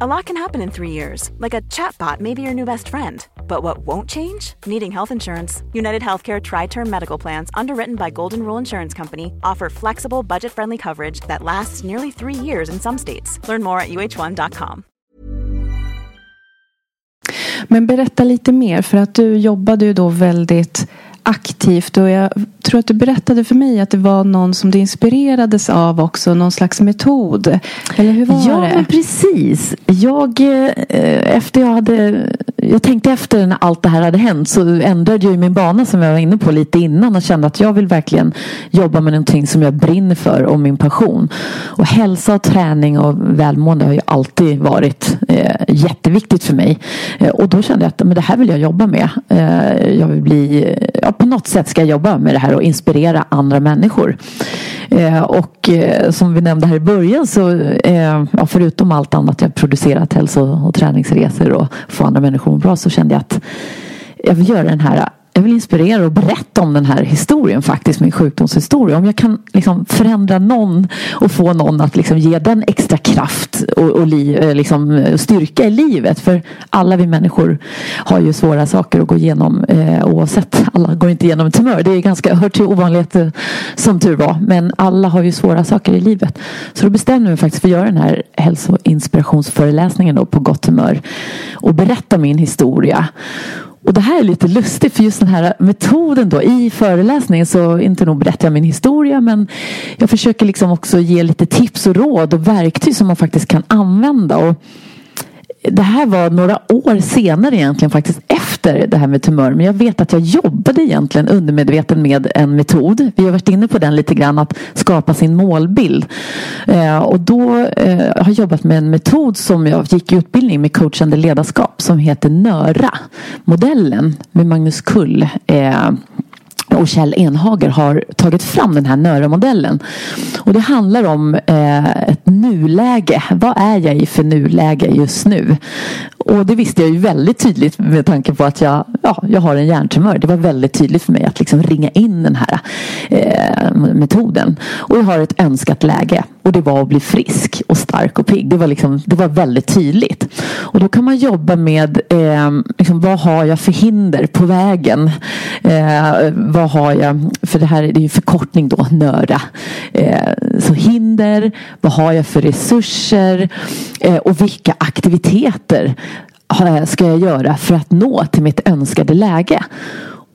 A lot can happen in three years, like a chatbot may be your new best friend. But what won't change? Needing health insurance. United Healthcare Tri Term Medical Plans, underwritten by Golden Rule Insurance Company, offer flexible, budget friendly coverage that lasts nearly three years in some states. Learn more at uh1.com. Men berätta lite mer, för att du jobbade ju då väldigt aktivt och jag tror att du berättade för mig att det var någon som du inspirerades av också, någon slags metod. Eller hur var ja, det? Ja, precis. Jag, eh, efter jag hade, jag tänkte efter när allt det här hade hänt så ändrade jag min bana som jag var inne på lite innan och kände att jag vill verkligen jobba med någonting som jag brinner för och min passion. Och hälsa och träning och välmående har ju alltid varit eh, jätteviktigt för mig. Eh, och då kände jag att men det här vill jag jobba med. Eh, jag vill bli, eh, ja, på något sätt ska jag jobba med det här och inspirera andra människor. Eh, och eh, som vi nämnde här i början så eh, ja, förutom allt annat jag producerat hälso och träningsresor och få andra människor bra så kände jag att jag vill göra den här jag vill inspirera och berätta om den här historien faktiskt, min sjukdomshistoria. Om jag kan liksom förändra någon och få någon att liksom ge den extra kraft och, och li, eh, liksom, eh, styrka i livet. För alla vi människor har ju svåra saker att gå igenom eh, oavsett. Alla går inte igenom tumör. Det är ganska, hör till ovanligheter eh, som tur var. Men alla har ju svåra saker i livet. Så då bestämde jag mig faktiskt för att göra den här hälsoinspirationsföreläsningen då på gott humör. Och berätta min historia. Och det här är lite lustigt för just den här metoden då i föreläsningen så inte nog berättar jag min historia men jag försöker liksom också ge lite tips och råd och verktyg som man faktiskt kan använda. Och det här var några år senare egentligen faktiskt efter det här med tumör. Men jag vet att jag jobbade egentligen undermedveten med en metod. Vi har varit inne på den lite grann att skapa sin målbild. Eh, och då eh, har jag jobbat med en metod som jag gick i utbildning med coachande ledarskap som heter NÖRA-modellen med Magnus Kull. Eh, och Kjell Enhager har tagit fram den här NÖRA-modellen. Och det handlar om eh, ett nuläge. Vad är jag i för nuläge just nu? Och det visste jag ju väldigt tydligt med tanke på att jag, ja, jag har en hjärntumör. Det var väldigt tydligt för mig att liksom ringa in den här eh, metoden. Och jag har ett önskat läge. Och det var att bli frisk och stark och pigg. Det var, liksom, det var väldigt tydligt. Och då kan man jobba med eh, liksom, vad har jag för hinder på vägen? Eh, vad har jag, för det här det är ju förkortning då, NÖRA. Eh, så hinder, vad har jag för resurser eh, och vilka aktiviteter ska jag göra för att nå till mitt önskade läge?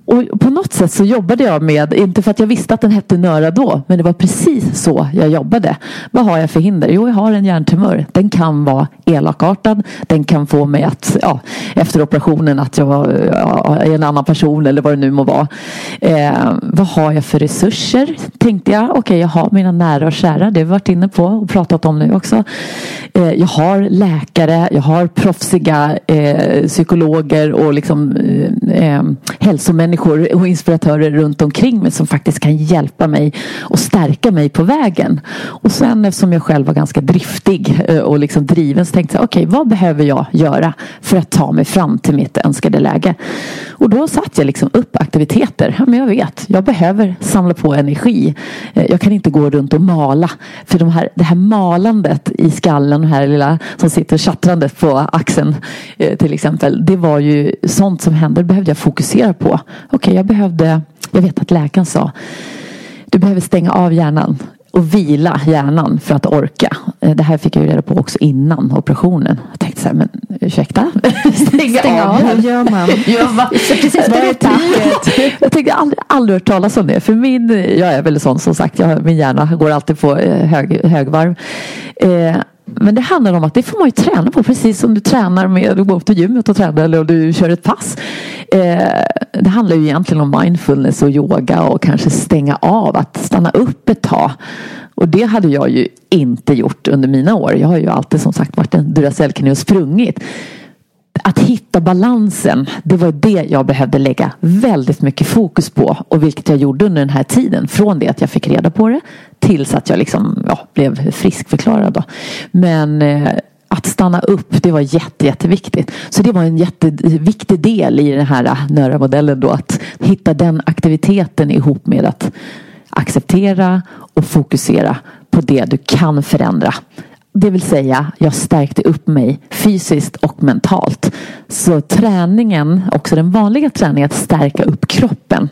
Och på något sätt så jobbade jag med, inte för att jag visste att den hette Nöra då, men det var precis så jag jobbade. Vad har jag för hinder? Jo, jag har en hjärntumör. Den kan vara elakartad. Den kan få mig att, ja, efter operationen att jag är en annan person eller vad det nu må vara. Eh, vad har jag för resurser? Tänkte jag. Okej, okay, jag har mina nära och kära. Det har vi varit inne på och pratat om nu också. Eh, jag har läkare. Jag har proffsiga eh, psykologer och liksom eh, eh hälsomänniskor människor och inspiratörer runt omkring mig som faktiskt kan hjälpa mig och stärka mig på vägen. Och sen eftersom jag själv var ganska driftig eh, och liksom driven så tänkte jag okej, okay, vad behöver jag göra för att ta mig fram till mitt önskade läge? Och då satte jag liksom upp aktiviteter. Ja, men jag vet, jag behöver samla på energi. Eh, jag kan inte gå runt och mala. För de här, det här malandet i skallen, det här lilla som sitter tjattrande på axeln eh, till exempel. Det var ju sånt som hände. Det behövde jag fokusera på. Okej, okay, jag behövde, jag vet att läkaren sa, du behöver stänga av hjärnan och vila hjärnan för att orka. Eh, det här fick jag ju reda på också innan operationen. Jag tänkte så här, men ursäkta? Stänga, Stänga av, hur gör man? Ja, precis, berätta. jag tänkte aldrig, aldrig hört talas om det. För min, jag är väl sån som sagt, jag, min hjärna går alltid på eh, hög, högvarv. Eh, men det handlar om att det får man ju träna på precis som du tränar med att gå till gymmet och träna eller du kör ett pass. Eh, det handlar ju egentligen om mindfulness och yoga och kanske stänga av, att stanna upp ett tag. Och det hade jag ju inte gjort under mina år. Jag har ju alltid som sagt varit en Duracellkanin och sprungit att hitta balansen, det var det jag behövde lägga väldigt mycket fokus på och vilket jag gjorde under den här tiden. Från det att jag fick reda på det tills att jag liksom, ja, blev friskförklarad. Då. Men eh, att stanna upp, det var jätte, jätteviktigt. Så det var en jätteviktig del i den här äh, NÖRA-modellen då. Att hitta den aktiviteten ihop med att acceptera och fokusera på det du kan förändra. Det vill säga, jag stärkte upp mig fysiskt och mentalt. Så träningen, också den vanliga träningen, att stärka upp kroppen.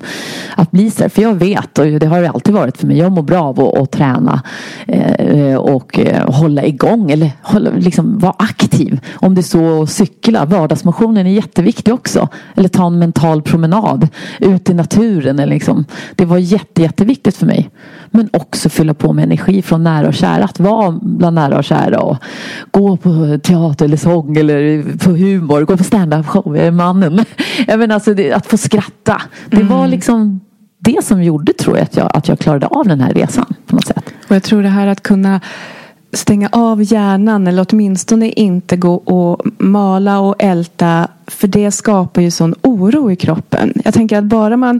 Att bli så för jag vet, och det har det alltid varit för mig, jag mår bra av att, att träna eh, och eh, hålla igång eller hålla, liksom vara aktiv. Om det är så att cykla, vardagsmotionen är jätteviktig också. Eller ta en mental promenad ut i naturen. Eller liksom. Det var jätte, jätteviktigt för mig. Men också fylla på med energi från nära och kära. Att vara bland nära och kära och gå på teater eller sång eller på humor. Gå på stand-up show. Jag är mannen. Jag menar, alltså, det, att få skratta. Det mm. var liksom det som gjorde tror jag att, jag att jag klarade av den här resan på något sätt. Och jag tror det här att kunna stänga av hjärnan eller åtminstone inte gå och mala och älta för det skapar ju sån oro i kroppen. Jag tänker att bara man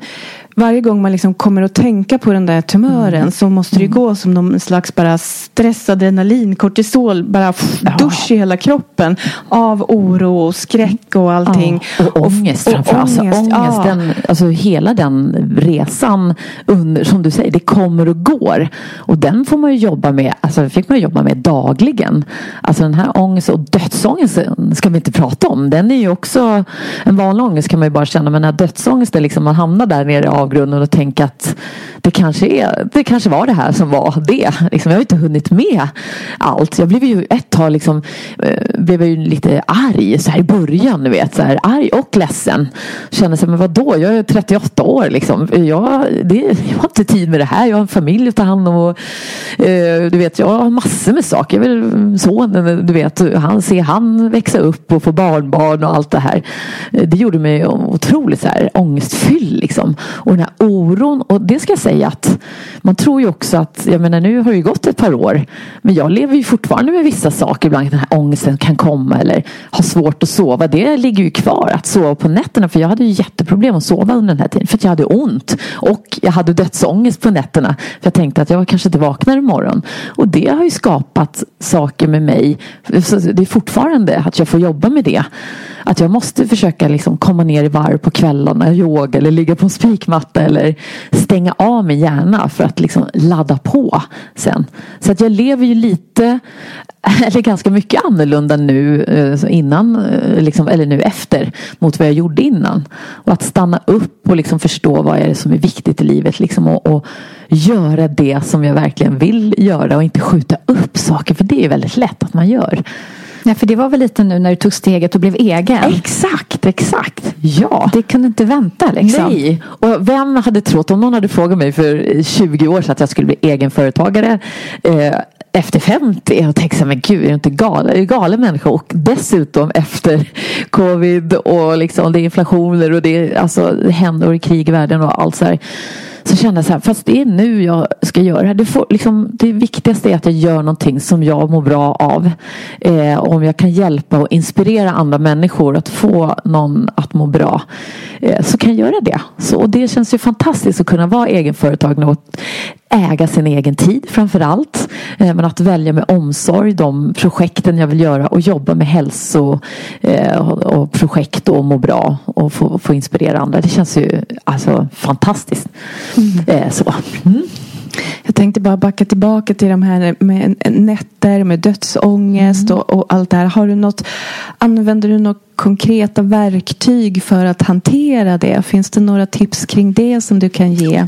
varje gång man liksom kommer att tänka på den där tumören mm. så måste det mm. gå som någon slags bara stress, adrenalin, kortisol, bara pff, ja. dusch i hela kroppen av oro och skräck och allting. Ja. Och ångest framförallt. Alltså, ångest, ja. den, alltså hela den resan under, som du säger, det kommer och går. Och den får man ju jobba med, alltså fick man jobba med dagligen. Alltså den här ångest och dödsångesten ska vi inte prata om. Den är ju också, en vanlig ångest kan man ju bara känna, men när dödsångesten liksom, man hamnar där nere bakgrunden och tänka att det kanske, är, det kanske var det här som var det. Liksom, jag har inte hunnit med allt. Jag blev ju ett tag liksom, eh, blev ju lite arg så här i början. Du vet, så här, arg och ledsen. Kände så här, men vadå, jag är 38 år liksom. Jag, det, jag har inte tid med det här. Jag har en familj att ta hand om. Och, eh, du vet, jag har massor med saker. Jag vill sonen, du vet, han, se han växa upp och få barnbarn och allt det här. Det gjorde mig otroligt så här, ångestfylld. Liksom. Och den här oron. Och det ska jag säga att man tror ju också att, jag menar nu har det ju gått ett par år. Men jag lever ju fortfarande med vissa saker. Ibland den här ångesten kan komma eller ha svårt att sova. Det ligger ju kvar att sova på nätterna. För jag hade ju jätteproblem att sova under den här tiden. För att jag hade ont. Och jag hade dödsångest på nätterna. För jag tänkte att jag kanske inte vaknar imorgon. Och det har ju skapat saker med mig. Så det är fortfarande att jag får jobba med det. Att jag måste försöka liksom komma ner i varv på kvällarna, yoga eller ligga på en spikmatta eller stänga av min hjärna för att liksom ladda på sen. Så att jag lever ju lite eller ganska mycket annorlunda nu eh, innan eh, liksom, eller nu efter mot vad jag gjorde innan. Och att stanna upp och liksom förstå vad är det som är viktigt i livet liksom, och, och göra det som jag verkligen vill göra och inte skjuta upp saker för det är väldigt lätt att man gör. Ja, för det var väl lite nu när du tog steget och blev egen? Exakt, exakt. Ja. Det kunde inte vänta liksom. Nej. Och vem hade trott, om någon hade frågat mig för 20 år sedan att jag skulle bli egenföretagare eh, efter 50 och tänkte så här, men gud, är du inte galen? Är du galen människa? Och dessutom efter covid och liksom det är inflationer och det, är, alltså, händer krig i världen och allt så här. Så kände jag så här, fast det är nu jag ska göra det. Får, liksom, det viktigaste är att jag gör någonting som jag mår bra av. Eh, om jag kan hjälpa och inspirera andra människor att få någon att må bra. Eh, så kan jag göra det. Så, och det känns ju fantastiskt att kunna vara egenföretagare och äga sin egen tid framför allt. Eh, men att välja med omsorg de projekten jag vill göra och jobba med hälso eh, och projekt och må bra och få, få inspirera andra. Det känns ju alltså fantastiskt. Mm. Så. Mm. Jag tänkte bara backa tillbaka till de här med nätter, med dödsångest mm. och, och, allt det här. Har du något, använder du några konkreta verktyg för att hantera det? Finns det några tips kring det som du kan ge?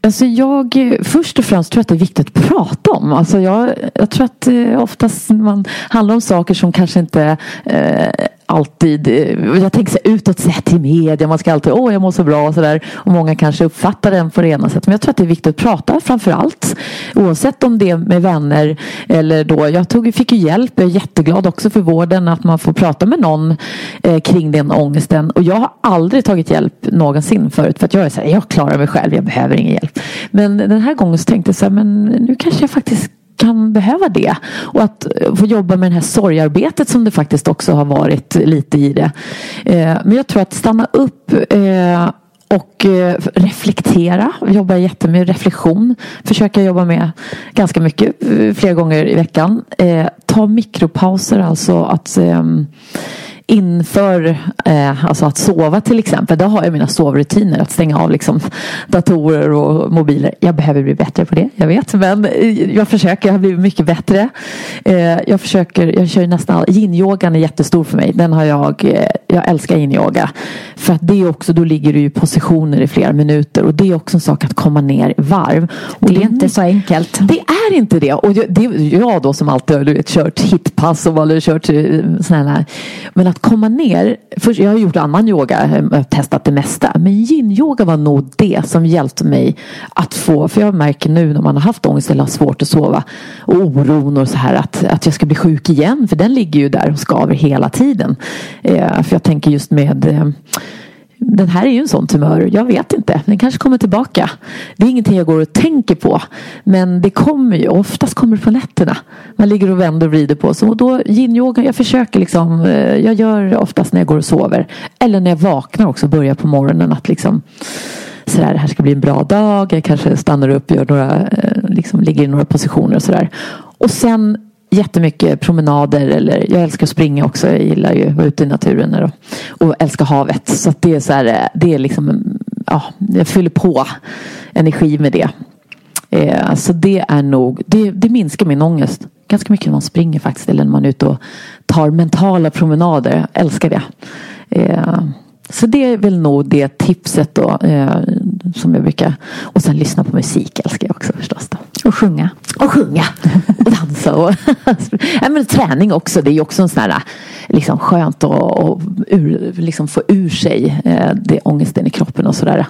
Alltså jag, först och främst tror jag att det är viktigt att prata om. Alltså jag, jag tror att eh, oftast man handlar om saker som kanske inte eh, alltid, eh, jag tänker så här utåt sett i media, man ska alltid, åh jag mår så bra och sådär. Och många kanske uppfattar den på det ena sättet. Men jag tror att det är viktigt att prata framför allt. Oavsett om det är med vänner eller då, jag tog, fick ju hjälp, jag är jätteglad också för vården att man får prata med någon eh, kring den ångesten. Och jag har aldrig tagit hjälp någonsin förut för att jag är så här, jag klarar mig själv, jag behöver ingen hjälp. Men den här gången så tänkte jag så här, men nu kanske jag faktiskt kan behöva det. Och att eh, få jobba med det här sorgarbetet som det faktiskt också har varit lite i det. Eh, men jag tror att stanna upp eh, och reflektera. reflektera. Jobbar jättemycket med reflektion. Försöka jobba med ganska mycket flera gånger i veckan. Ta mikropauser, alltså att ehm, inför eh, alltså att sova till exempel. Där har jag mina sovrutiner. Att stänga av liksom, datorer och mobiler. Jag behöver bli bättre på det. Jag vet. Men eh, jag försöker. Jag har blivit mycket bättre. Eh, jag försöker. Jag kör nästan yin-yogan är jättestor för mig. Den har jag. Eh, jag älskar yin-yoga. För att det är också. Då ligger du i positioner i flera minuter. Och det är också en sak att komma ner i varv. Och det är inte så enkelt. Det är inte det. Och det, jag då som alltid har kört hitpass och kört eh, sådana här. Men att komma ner. Först, jag har gjort annan yoga, testat det mesta. Men yin-yoga var nog det som hjälpte mig att få, för jag märker nu när man har haft ångest eller har svårt att sova och oron och så här att, att jag ska bli sjuk igen. För den ligger ju där och skaver hela tiden. Eh, för jag tänker just med eh, den här är ju en sån tumör. Jag vet inte. Den kanske kommer tillbaka. Det är ingenting jag går och tänker på. Men det kommer ju. Oftast kommer det på nätterna. Man ligger och vänder och vrider på sig. Och då yin-yoga. Jag försöker liksom. Eh, jag gör det oftast när jag går och sover. Eller när jag vaknar också. Börjar på morgonen att liksom. Sådär, det här ska bli en bra dag. Jag kanske stannar upp. Gör några, eh, liksom ligger i några positioner och sådär. Och sen jättemycket promenader eller jag älskar att springa också. Jag gillar ju att vara ute i naturen och, och älskar havet. Så det är så här, det är liksom, ja, jag fyller på energi med det. Eh, så det är nog, det, det minskar min ångest ganska mycket när man springer faktiskt. Eller när man är ute och tar mentala promenader. Jag älskar det. Eh, så det är väl nog det tipset då. Eh, som jag brukar. Och sen lyssna på musik älskar jag också förstås. Då. Och sjunga. Och sjunga. Och dansa. Och ja, men träning också. Det är ju också en sån här liksom skönt att liksom få ur sig eh, det ångesten i kroppen och sådär.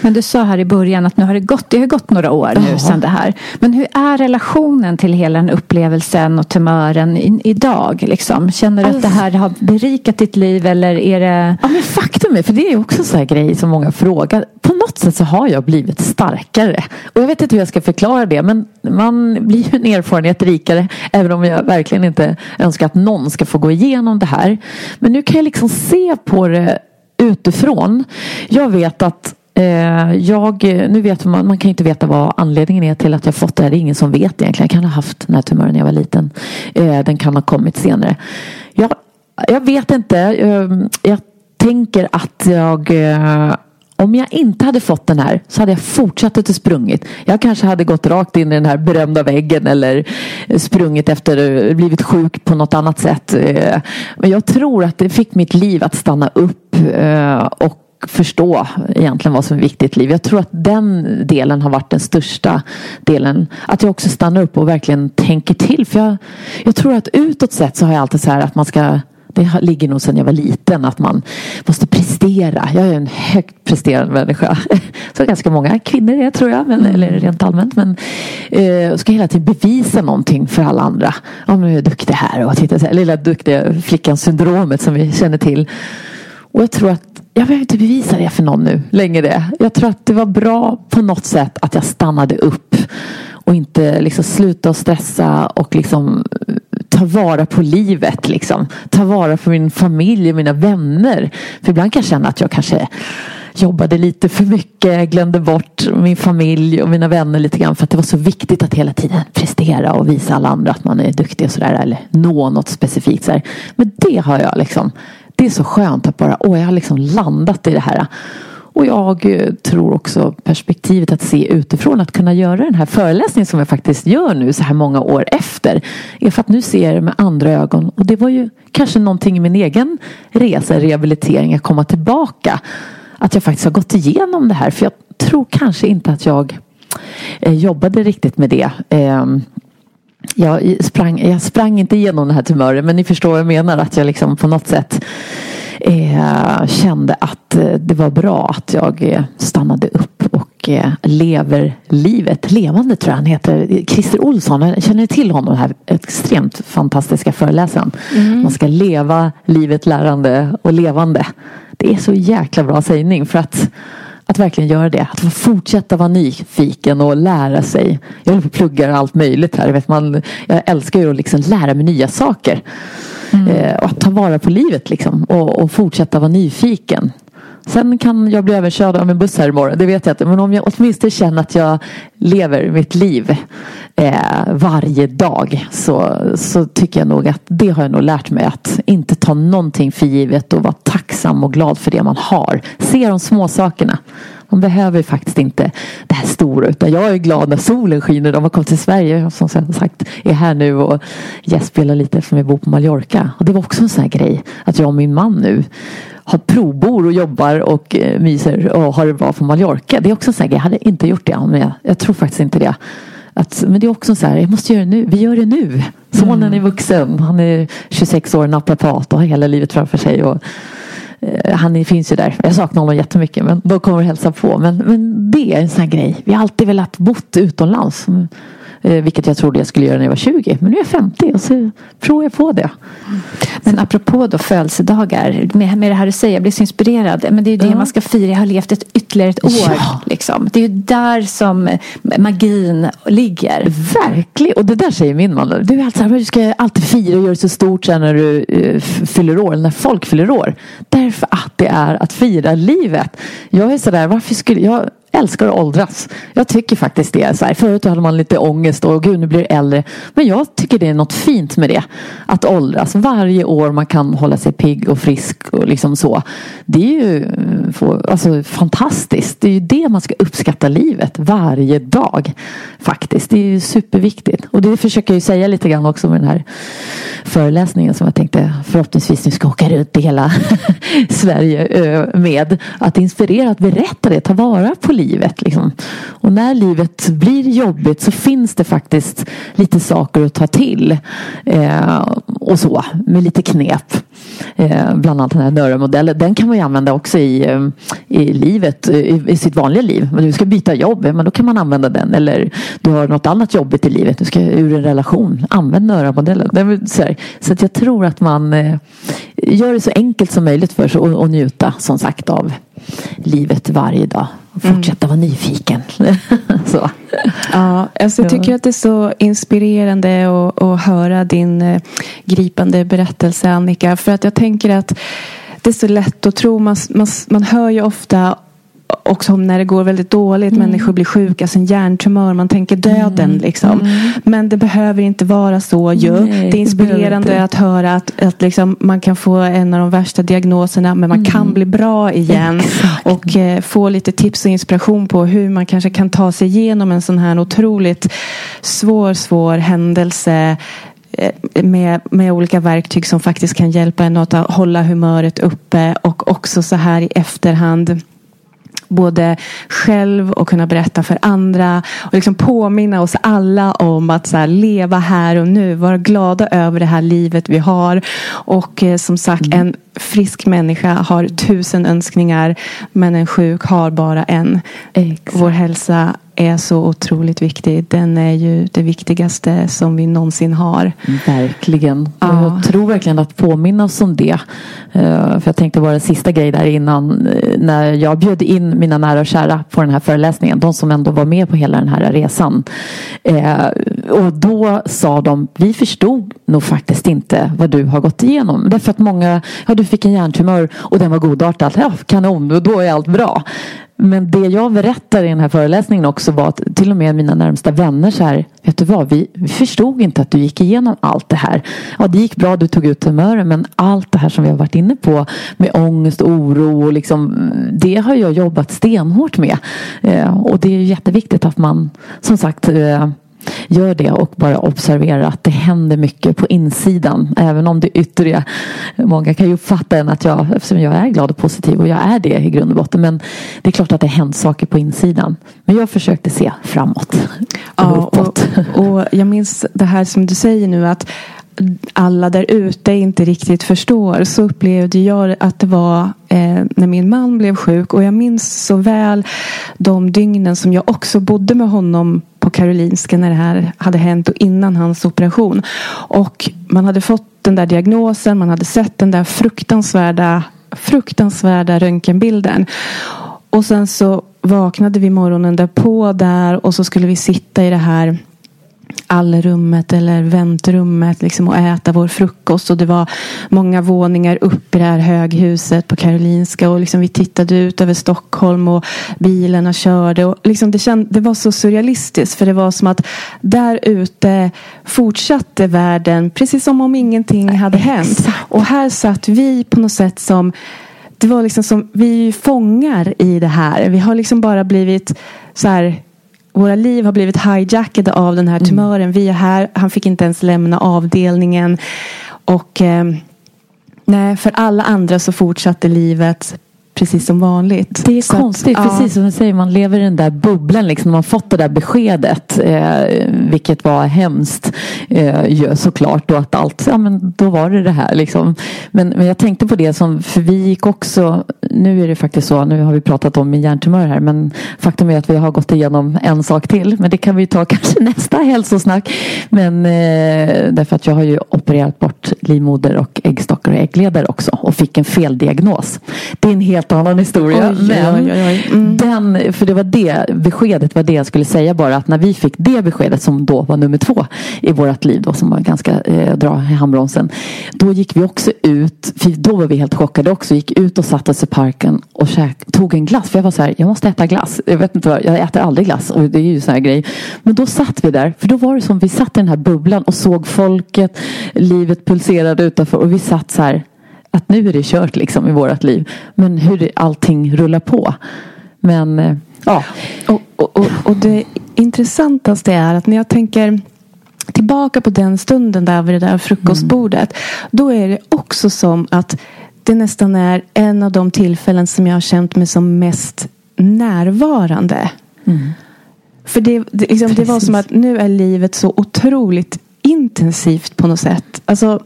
Men du sa här i början att nu har det gått, det har gått några år nu Ja. sedan det här. Men hur är relationen till hela den upplevelsen och tumören i, idag? Liksom? Känner du att det här har berikat ditt liv eller är det Ja men faktum är, för det är ju också en sån här grej som många frågar. På något sätt så har jag blivit starkare. Och jag vet inte hur jag ska förklara det. Men man blir ju en erfarenhet rikare. Även om jag verkligen inte önskar att någon ska få gå igenom det här. Men nu kan jag liksom se på det utifrån. Jag vet att eh, jag, nu vet man, man kan inte veta vad anledningen är till att jag fått det här. Det är ingen som vet egentligen. Jag kan ha haft den här tumören när jag var liten. Eh, den kan ha kommit senare. Jag, jag vet inte. Jag tänker att jag eh, om jag inte hade fått den här så hade jag fortsatt att sprungit. Jag kanske hade gått rakt in i den här berömda väggen eller sprungit efter blivit sjuk på något annat sätt. Eh, men jag tror att det fick mitt liv att stanna upp eh, och förstå egentligen vad som är viktigt i livet. Jag tror att den delen har varit den största delen. Att jag också stannar upp och verkligen tänker till. För jag, jag tror att utåt sett så har jag alltid så här att man ska det ligger nog sedan jag var liten att man måste prestera. Jag är en högt presterande människa. Så ganska många kvinnor är tror jag. Men, eller rent allmänt. Men eh, ska hela tiden bevisa någonting för alla andra. Men jag är duktig här. Och titta så här, lilla duktiga flickan syndromet som vi känner till. Och jag tror att jag behöver inte bevisa det för någon nu längre. Jag tror att det var bra på något sätt att jag stannade upp. Och inte liksom sluta att stressa och liksom eh, ta vara på livet. Liksom. Ta vara på min familj och mina vänner. För ibland kan jag känna att jag kanske jobbade lite för mycket. Glömde bort min familj och mina vänner lite grann. För att det var så viktigt att hela tiden prestera och visa alla andra att man är duktig och sådär. Eller nå något specifikt. sådär. Men det har jag liksom. Det är så skönt att bara, åh jag har liksom landat i det här. Och jag eh, tror också perspektivet att se utifrån att kunna göra den här föreläsningen som jag faktiskt gör nu så här många år efter. Är för att nu ser jag det med andra ögon. Och det var ju kanske någonting i min egen resa, rehabilitering, att komma tillbaka. Att jag faktiskt har gått igenom det här. För jag tror kanske inte att jag eh, jobbade riktigt med det. Ehm, jag sprang, jag sprang inte igenom den här tumören men ni förstår vad jag menar. Att jag liksom på något sätt eh, kände att eh, det var bra att jag eh, stannade upp och eh, lever livet. Levande tror jag han heter. Christer Olsson, känner till honom, den här extremt fantastiska föreläsaren. Man ska leva livet lärande och levande. Det är så jäkla bra sägning för att att verkligen göra det. Att fortsätta vara nyfiken och lära sig. Jag håller på och pluggar allt möjligt här. Vet man, jag älskar ju att liksom lära mig nya saker. Eh, och att ta vara på livet liksom. Och, och fortsätta vara nyfiken. Sen kan jag bli överkörd av en buss här imorgon. Det vet jag inte. Men om jag åtminstone känner att jag lever mitt liv eh, varje dag. Så, så tycker jag nog att det har jag nog lärt mig. Att inte ta någonting för givet och vara tacksam och glad för det man har. Se de små sakerna. Man behöver faktiskt inte det här stora. Utan jag är glad när solen skiner. De har kommit till Sverige. Som sagt är här nu och gästspelar lite för jag bor på Mallorca. Och det var också en sån här grej. Att jag och min man nu har provbor och jobbar och eh, myser och har det bra på Mallorca. Det är också en sån här grej. Jag hade inte gjort det. Men jag, jag tror faktiskt inte det. Att, men det är också så här, jag måste göra det nu. Vi gör det nu. Sonen är vuxen. Han är 26 år, naprapat och har hela livet framför sig. Och, Eh, han finns ju där. Jag saknar honom jättemycket. Men de kommer och hälsa på. Men, men det är en sån här grej. Vi har alltid velat bott utomlands. Eh, vilket jag trodde jag skulle göra när jag var 20. Men nu är jag 50 och så provar jag på det. Men apropå då födelsedagar. Med, med det här du säger, jag blir så inspirerad. Men det är ju det Ja. man ska fira. Jag har levt ett ytterligare ett år. Ja. Liksom. Det är ju där som magin ligger. Verkligen. Och det där säger min man. Du är alltid här, du ska alltid fira och göra det så stort sen när du eh, fyller år. När folk fyller år. Därför att det är att fira livet. Jag är sådär, varför skulle jag älskar att åldras. Jag tycker faktiskt det. Så här, förut hade man lite ångest och gud nu blir jag äldre. Men jag tycker det är något fint med det. Att åldras. Varje år man kan hålla sig pigg och frisk och liksom så. Det är ju eh, alltså, fantastiskt. Det är ju det man ska uppskatta livet varje dag. Faktiskt. Det är ju superviktigt. Och det försöker jag ju säga lite grann också med den här föreläsningen som jag tänkte förhoppningsvis nu ska åka runt i hela Sverige eh, med. Att inspirera, att berätta det, ta vara på livet. Liksom. Och när livet blir jobbigt så finns det faktiskt lite saker att ta till. Eh, och så, med lite knep. Eh, bland annat den här Nöra-modellen. Den kan man ju använda också i, eh, i livet, i, i sitt vanliga liv. Men du ska byta jobb, men då kan man använda den. Eller du har något annat jobbigt i livet, du ska ur en relation. Använd Nöra-modellen. Så, här. så att jag tror att man eh, gör det så enkelt som möjligt för sig och, och njuta som sagt av livet varje dag. Och fortsätta vara nyfiken. så. Ja, alltså jag tycker att det är så inspirerande att, att höra din eh, gripande berättelse Annika. För att jag tänker att det är så lätt att tro. Man, man, man hör ju ofta också om när det går väldigt dåligt. Människor blir sjuka, en hjärntumör. Man tänker döden liksom. Men det behöver inte vara så ju. Nej, det är det inspirerande inte. att höra att, att liksom man kan få en av de värsta diagnoserna. Men man kan bli bra igen. Exakt. Och eh, få lite tips och inspiration på hur man kanske kan ta sig igenom en sån här otroligt svår, svår händelse eh, med, med olika verktyg som faktiskt kan hjälpa en att hålla humöret uppe och också så här i efterhand både själv och kunna berätta för andra och liksom påminna oss alla om att så här, leva här och nu, vara glada över det här livet vi har och eh, som sagt en frisk människa har tusen önskningar men en sjuk har bara en. Exakt. Vår hälsa är så otroligt viktig. Den är ju det viktigaste som vi någonsin har. Verkligen. Ja. Jag tror verkligen att påminna oss om det. Eh, För jag tänkte bara en sista grej där innan. eh, När jag bjöd in mina nära och kära på den här föreläsningen. De som ändå var med på hela den här resan. Eh, Och då sa de, vi förstod nog faktiskt inte vad du har gått igenom. Därför att många, ja du fick en hjärntumör och den var godartad. Ja, kanon, och då är allt bra. Men det jag berättar i den här föreläsningen också var att till och med mina närmsta vänner så här, vet du vad, vi, vi förstod inte att du gick igenom allt det här. Ja, det gick bra, du tog ut tumören, men allt det här som vi har varit inne på med ångest, oro och liksom, det har jag jobbat stenhårt med. Eh, och det är ju jätteviktigt att man, som sagt, eh, Gör det och bara observera att det händer mycket på insidan. Även om det yttre, många kan ju uppfatta en att jag, eftersom jag är glad och positiv och jag är det i grund och botten. Men det är klart att det hänt saker på insidan. Men jag försökte se framåt. Ja, och, och jag minns det här som du säger nu att alla där ute inte riktigt förstår. Så upplevde jag att det var eh, när min man blev sjuk. Och jag minns så väl de dygnen som jag också bodde med honom på Karolinska när det här hade hänt och innan hans operation. Och man hade fått den där diagnosen, man hade sett den där fruktansvärda, fruktansvärda röntgenbilden. Och sen så vaknade vi morgonen därpå där och så skulle vi sitta i det här allrummet eller väntrummet liksom, och äta vår frukost. Och det var många våningar upp i det här höghuset på Karolinska. Och liksom vi tittade ut över Stockholm och bilarna körde. Och liksom det, känd, det var så surrealistiskt. För det var som att där ute fortsatte världen precis som om ingenting hade hänt. Och här satt vi på något sätt som det var liksom som vi fångar i det här. Vi har liksom bara blivit så här våra liv har blivit hijackade av den här tumören. Vi är här. Han fick inte ens lämna avdelningen. Och eh, nej, för alla andra så fortsatte livet precis som vanligt. Det är Så att, konstigt, ja. precis som du säger, man lever i den där bubblan liksom. Man har fått det där beskedet, eh, vilket var hemskt eh, såklart. Och att allt, ja men då var det det här liksom. Men, men jag tänkte på det som, för vi gick också, nu är det faktiskt så, nu har vi pratat om min hjärntumör här, men faktum är att vi har gått igenom en sak till. Men det kan vi ta kanske nästa hälsosnack. Men eh, därför att jag har ju opererat bort livmoder och äggstockar och äggledare också och fick en feldiagnos. Det är en helt annan historia. Oj, men oj, oj. Mm. den, för det var det beskedet var det jag skulle säga bara att när vi fick det beskedet som då var nummer två i vårt liv då som var ganska eh, dra i handbromsen. Då gick vi också ut, för då var vi helt chockade också, gick ut och satte oss i parken och käk, tog en glass. För jag var så här, jag måste äta glass. Jag vet inte vad, jag äter aldrig glass och det är ju sån här grej. Men då satt vi där, för då var det som vi satt i den här bubblan och såg folket, livet pulserade utanför och vi satt så här att nu är det kört liksom i vårt liv. Men hur allting rullar på. Men eh, ja. Och, och, och, och det intressantaste är att när jag tänker tillbaka på den stunden där vid det där frukostbordet. Då är det också som att det nästan är en av de tillfällen som jag har känt mig som mest närvarande. För det, det, liksom, det var som att nu är livet så otroligt intensivt på något sätt. Alltså,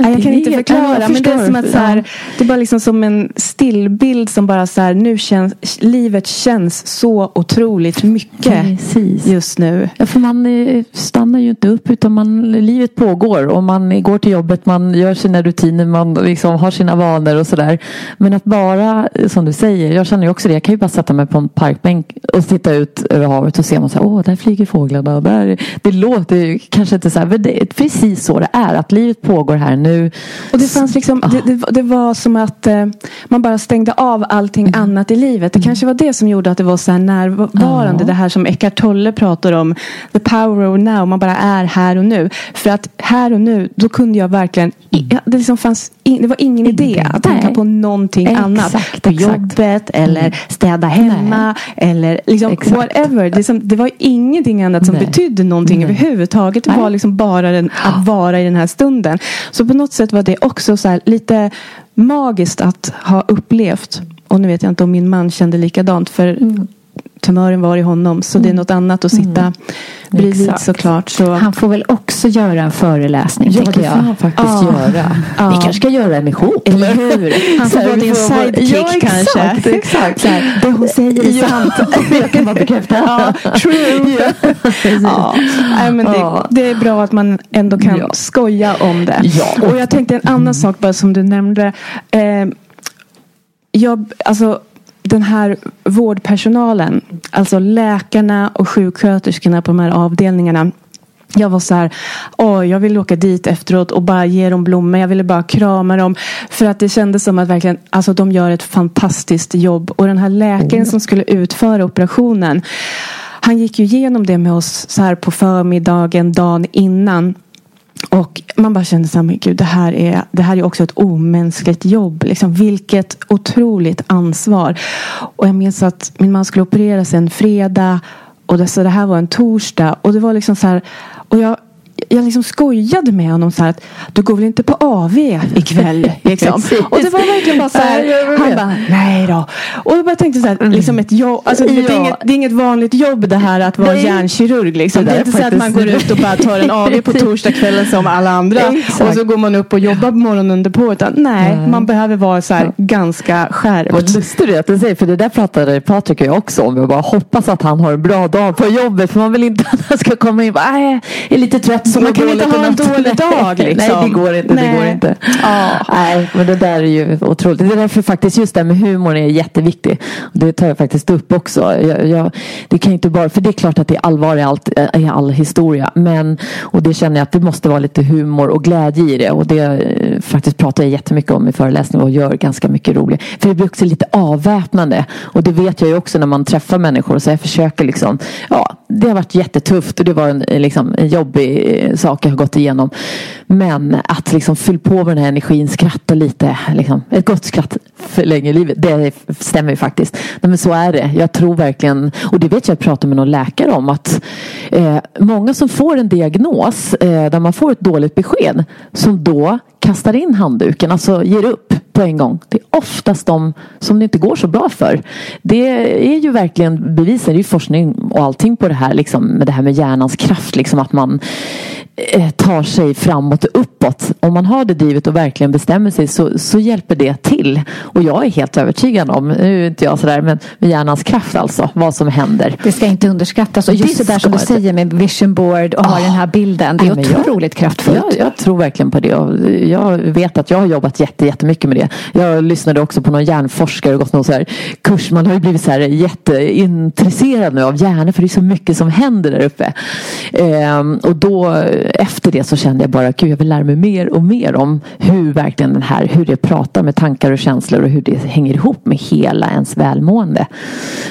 Nej, jag kan inte förklara. ja, jag men det är som att så här, det är bara liksom som en stillbild som bara så här, nu känns, livet känns så otroligt mycket Precis. just nu. Ja, för man stannar ju inte upp utan man, livet pågår och man går till jobbet, man gör sina rutiner, man liksom har sina vanor och sådär. Men att bara, som du säger, jag känner ju också det, jag kan ju bara sätta mig på en parkbänk och titta ut över havet och se man så här, åh, där flyger fåglarna. Där, det låter ju kanske inte så här, men det är precis så det är, att livet pågår här nu. Och det fanns liksom, det, det, det var som att eh, man bara stängde av allting Mm. annat i livet. Det kanske var det som gjorde att det var så här närvarande. Ja. Det här som Eckart Tolle pratar om. The power of now. Man bara är här och nu. För att här och nu, då kunde jag verkligen, i, ja, det, liksom fanns in, det var ingen idé att tänka Nej. på någonting Exakt, annat. På. Mm. jobbet eller städa hemma. Eller liksom Exakt. whatever. Det, som, det var ingenting annat som Nej. betydde någonting Nej. överhuvudtaget. Det Nej. var liksom bara den, att vara i den här stunden. Så på något sätt var det också så lite magiskt att ha upplevt. Och nu vet jag inte om min man kände likadant. För Mm. Tumören var i honom. Så det är något annat att sitta bredvid Exakt. såklart. Så. Han får väl också göra en föreläsning, Ja, det får han faktiskt Ja. göra. Ja. Vi kanske ska göra en ihop. Eller hur? Han får vara din sidekick ja, exakt, kanske. Exakt. Så här, det hon säger är sant. jag kan bara bekräfta. Ja, true. Ja, nej, men det, Ja. det är bra att man ändå kan Ja. skoja om det. Ja. Och jag tänkte en annan sak bara som du nämnde. Eh, jag, alltså, den här vårdpersonalen, alltså läkarna och sjuksköterskorna på de här avdelningarna. Jag var så här, åh, jag vill åka dit efteråt och bara ge dem blommor. Jag ville bara krama dem. För att det kändes som att verkligen, alltså de gör ett fantastiskt jobb. Och den här läkaren som skulle utföra operationen. Han gick ju igenom det med oss så här på förmiddagen, dagen innan. Och man bara kände så här, men gud, det här är, det här är också ett omänskligt jobb. Liksom, vilket otroligt ansvar. Och jag minns att min man skulle opereras en fredag. Och det, så det här var en torsdag. Och det var liksom så här. Och jag, jag liksom skojade med honom så här att du går väl inte på AV ikväll? Liksom. Och det var verkligen bara så här. Han bara, nej då. Och jag bara tänkte så här, liksom ett jobb. Alltså, det, är Ja. inget, det är inget vanligt jobb det här att vara Nej. hjärnkirurg. Liksom. Det Det är inte så att man går ut och bara tar en AV på torsdagskvällen som alla andra. Exakt. Och så går man upp och jobbar morgonen under på. Utan, nej, Nej. man behöver vara så här ganska Vad skärpt. lustigt det är att du säger, för det där pratade Patrik och jag också om. Jag bara hoppas att han har en bra dag på jobbet. För man vill inte att han ska komma in och bara, nej, jag är lite trött. Så man kan inte ha en i natt." dålig dag, liksom. Nej, det går inte. Det Nej. går inte. Ja. Nej, men det där är ju otroligt. Det är därför faktiskt just det här med humorn är jätteviktig. Det tar jag faktiskt upp också. Jag, jag, det kan inte bara, för det är klart att det är allvar i, allt, i all historia. Men, och det känner jag att det måste vara lite humor och glädje i det. Och det eh, faktiskt pratar jag jättemycket om i föreläsningar och gör ganska mycket roligt. För det blir också lite avväpnande. Och det vet jag ju också när man träffar människor. Så jag försöker liksom, ja, det har varit jättetufft och det var en, liksom, en jobbig saker jag har gått igenom. Men att liksom fylla på med den här energin, skratta lite. Liksom, ett gott skratt förlänger livet. Det stämmer ju faktiskt. Nej, men så är det. Jag tror verkligen, och det vet jag, att jag pratade med någon läkare om att eh, många som får en diagnos eh, där man får ett dåligt besked som då kastar in handduken, alltså ger upp på en gång. Det är oftast de som det inte går så bra för. Det är ju verkligen bevisat, det är ju forskning och allting på det här liksom, med det här med hjärnans kraft. Liksom, att man eh, tar sig framåt och uppåt. Om man har det drivet och verkligen bestämmer sig så, så hjälper det till. Och jag är helt övertygad om, nu är inte jag sådär, men med hjärnans kraft alltså, vad som händer. Det ska inte underskattas. Och just det, det där som du säger med vision board och oh. ha den här bilden. Det är otroligt jag, kraftfullt. Jag, jag, tror verkligen på det. Och jag vet att jag har jobbat jätte, jättemycket med det. Jag lyssnade också på någon hjärnforskare och gått någon så här kurs. Man har ju blivit så här jätteintresserad nu av hjärnor för det är så mycket som händer där uppe. Ehm, och då efter det så kände jag bara gud jag vill lära mig mer och mer om hur verkligen den här, hur det pratar med tankar och känslor och hur det hänger ihop med hela ens välmående.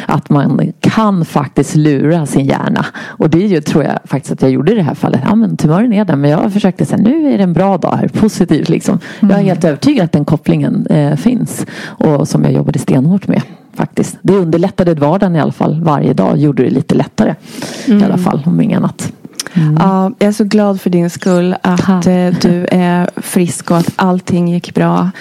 Att man kan faktiskt lura sin hjärna. Och det är ju, tror jag faktiskt att jag gjorde i det här fallet. Ja men tumören är där men jag försökte säga nu är det en bra dag här, positivt liksom. Jag är mm. helt övertygad att den kopplingen eh, finns. Och som jag jobbade stenhårt med faktiskt. Det underlättade vardagen i alla fall varje dag. Gjorde det lite lättare mm. i alla fall om inget annat. Mm. Ja, jag är så glad för din skull att eh, du är frisk och att allting gick bra.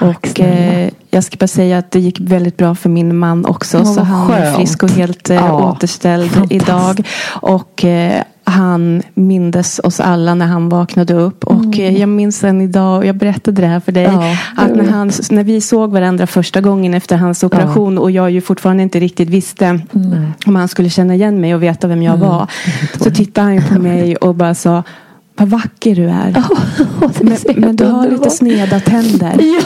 och eh, jag ska bara säga att det gick väldigt bra för min man också. Oh, så han är frisk och helt eh, ja, återställd idag. Och eh, han mindes oss alla när han vaknade upp. Och mm. Eh, jag minns än idag, och jag berättade det här för dig. Ja, att när, han, när vi såg varandra första gången efter hans operation ja. och jag ju fortfarande inte riktigt visste mm. om han skulle känna igen mig och veta vem jag mm. var. Så tittade han på mig och bara sa vad vacker du är. Oh, men, men, du har lite sneda tänder. Ja.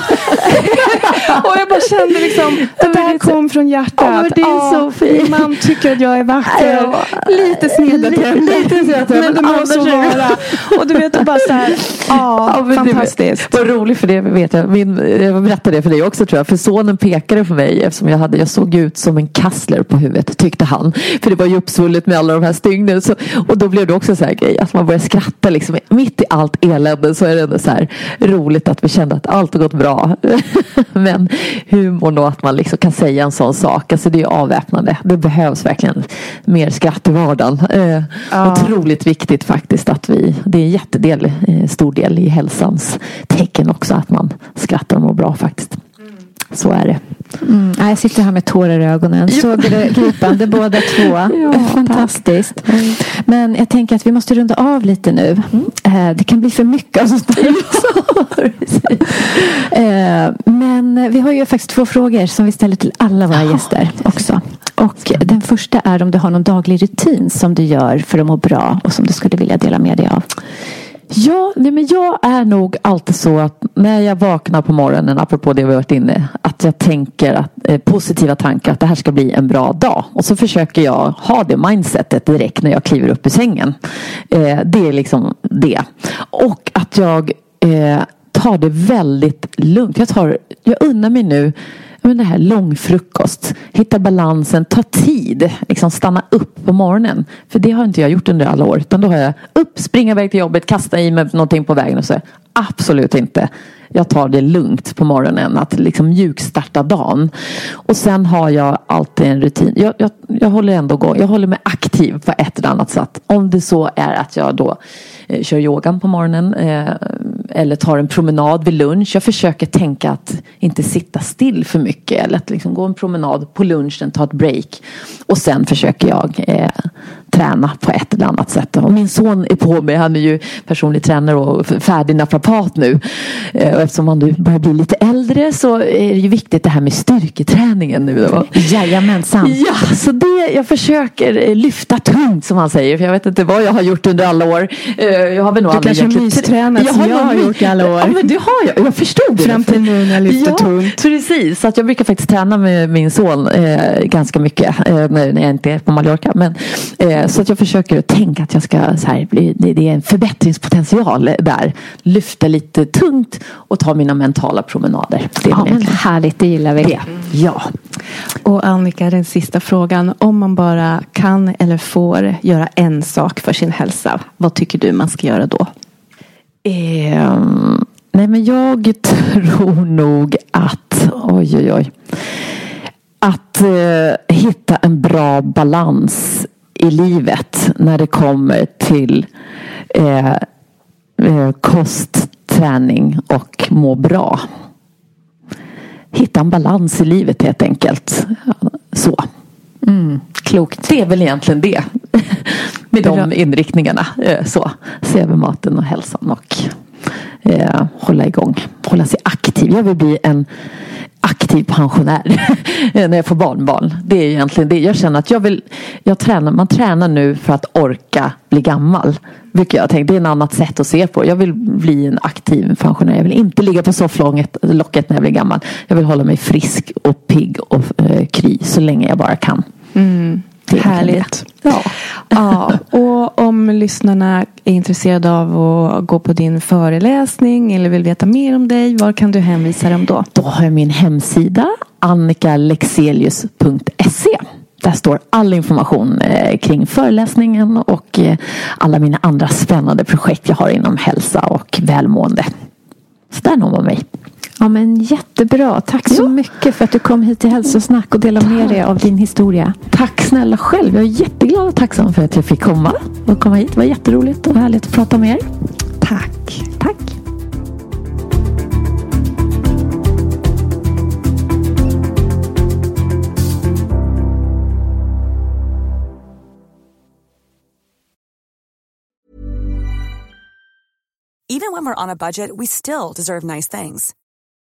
och jag bara kände liksom, det där kom från hjärtat. Oh, det är så fint. Min man tycker att jag är vacker. Ja. Lite sneda tänder. Lite sneda tänder. Men det må så vara. Och du vet, bara så här, ja, ja fantastiskt. Vad roligt för det vet jag. Min, jag berättade det för dig också tror jag. För sonen pekade på mig eftersom jag hade, jag såg ut som en kassler på huvudet tyckte han. För det var ju uppsvullet med alla de här stygnen. Så, och då blev det också så här grej att man började skratta liksom, mitt i allt elände så är det ändå så här roligt att vi kände att allt har gått bra. Men humorn och att man liksom kan säga en sån sak. Alltså det är avväpnande. Det behövs verkligen mer skratt i vardagen. Eh, ja. Otroligt viktigt faktiskt att vi, det är en jättedel, eh, stor del i hälsans tecken också att man skrattar och mår bra faktiskt. Så är det. Mm. Jag sitter här med tårar i ögonen. Det gripande båda två. Ja, Fantastiskt. Mm. Men jag tänker att vi måste runda av lite nu. Mm. Det kan bli för mycket av sånt där. Eh, men vi har ju faktiskt två frågor som vi ställer till alla våra gäster också. Och den första är om du har någon daglig rutin som du gör för att må bra och som du skulle vilja dela med dig av. Ja, nej men jag är nog alltid så att när jag vaknar på morgonen, apropå det vi varit inne, att jag tänker att, eh, positiva tankar att det här ska bli en bra dag. Och så försöker jag ha det mindsetet direkt när jag kliver upp ur sängen. Eh, det är liksom det. Och att jag eh, tar det väldigt lugnt. Jag, tar, jag unnar mig nu men det här långfrukost, hitta balansen, ta tid, liksom stanna upp på morgonen. För det har inte jag gjort under alla år. Utan då har jag upp, springa iväg till jobbet, kasta i mig någonting på vägen och så absolut inte. Jag tar det lugnt på morgonen, att liksom mjukstarta dagen. Och sen har jag alltid en rutin. Jag, jag, jag håller ändå igång. jag håller mig aktiv på ett eller annat sätt. Om det så är att jag då eh, kör yogan på morgonen eh, eller tar en promenad vid lunch. Jag försöker tänka att inte sitta still för mycket eller att liksom gå en promenad på lunchen, ta ett break. Och sen försöker jag eh, träna på ett eller annat sätt. Och min son är på mig. Han är ju personlig tränare och färdig naprapat nu. Eh, och eftersom han nu börjar bli lite äldre så är det ju viktigt det här med styrketräningen nu. Då. Jajamensan. Ja, så det jag försöker eh, lyfta tungt som han säger. För jag vet inte vad jag har gjort under alla år. Eh, jag har väl nog du kanske har mystränat som jag har gjort i alla år. Ja, men det har jag. Jag förstod det. Fram till nu när jag lyfter ja, tungt. Precis, så att jag brukar faktiskt träna med min son eh, ganska mycket. Eh, när jag inte är på Mallorca. Men, eh, så att jag försöker tänka att jag ska så här, det, är en förbättringspotential där. Lyfta lite tungt och ta mina mentala promenader. Det ja, men härligt, det gillar vi. Det. Ja. Och Annika, den sista frågan. Om man bara kan eller får göra en sak för sin hälsa. Vad tycker du man ska göra då? Eh, nej men jag tror nog att, oj oj oj. Att eh, hitta en bra balans i livet när det kommer till eh, eh, kost, träning och må bra. hitta en balans i livet helt enkelt. Så. Mm, klokt. Det är väl egentligen det. Med de inriktningarna. Eh, så. Se över maten och hälsan och eh, hålla igång. Hålla sig aktiv. Jag vill bli en aktiv pensionär när jag får barnbarn. Det är egentligen det. Jag känner att jag vill, jag tränar, man tränar nu för att orka bli gammal. Vilket jag tänka. Det är ett annat sätt att se på. Jag vill bli en aktiv pensionär. Jag vill inte ligga på sofflocket när jag blir gammal. Jag vill hålla mig frisk och pigg och eh, kry så länge jag bara kan. Mm. Härligt. Ja. ja. Och om lyssnarna är intresserade av att gå på din föreläsning eller vill veta mer om dig, var kan du hänvisa dem då? Då har jag min hemsida annikalexelius.se. Där står all information eh, kring föreläsningen och eh, alla mina andra spännande projekt jag har inom hälsa och välmående. Så där når man mig. Ja men jättebra. Tack så ja. mycket för att du kom hit till Hälsosnack och delade med dig av din historia. Tack snälla själv. Jag är jätteglad och tacksam för att jag fick komma och komma hit. Det var jätteroligt och härligt att prata med er. Tack. Tack. Even when we're on a budget we still deserve nice things.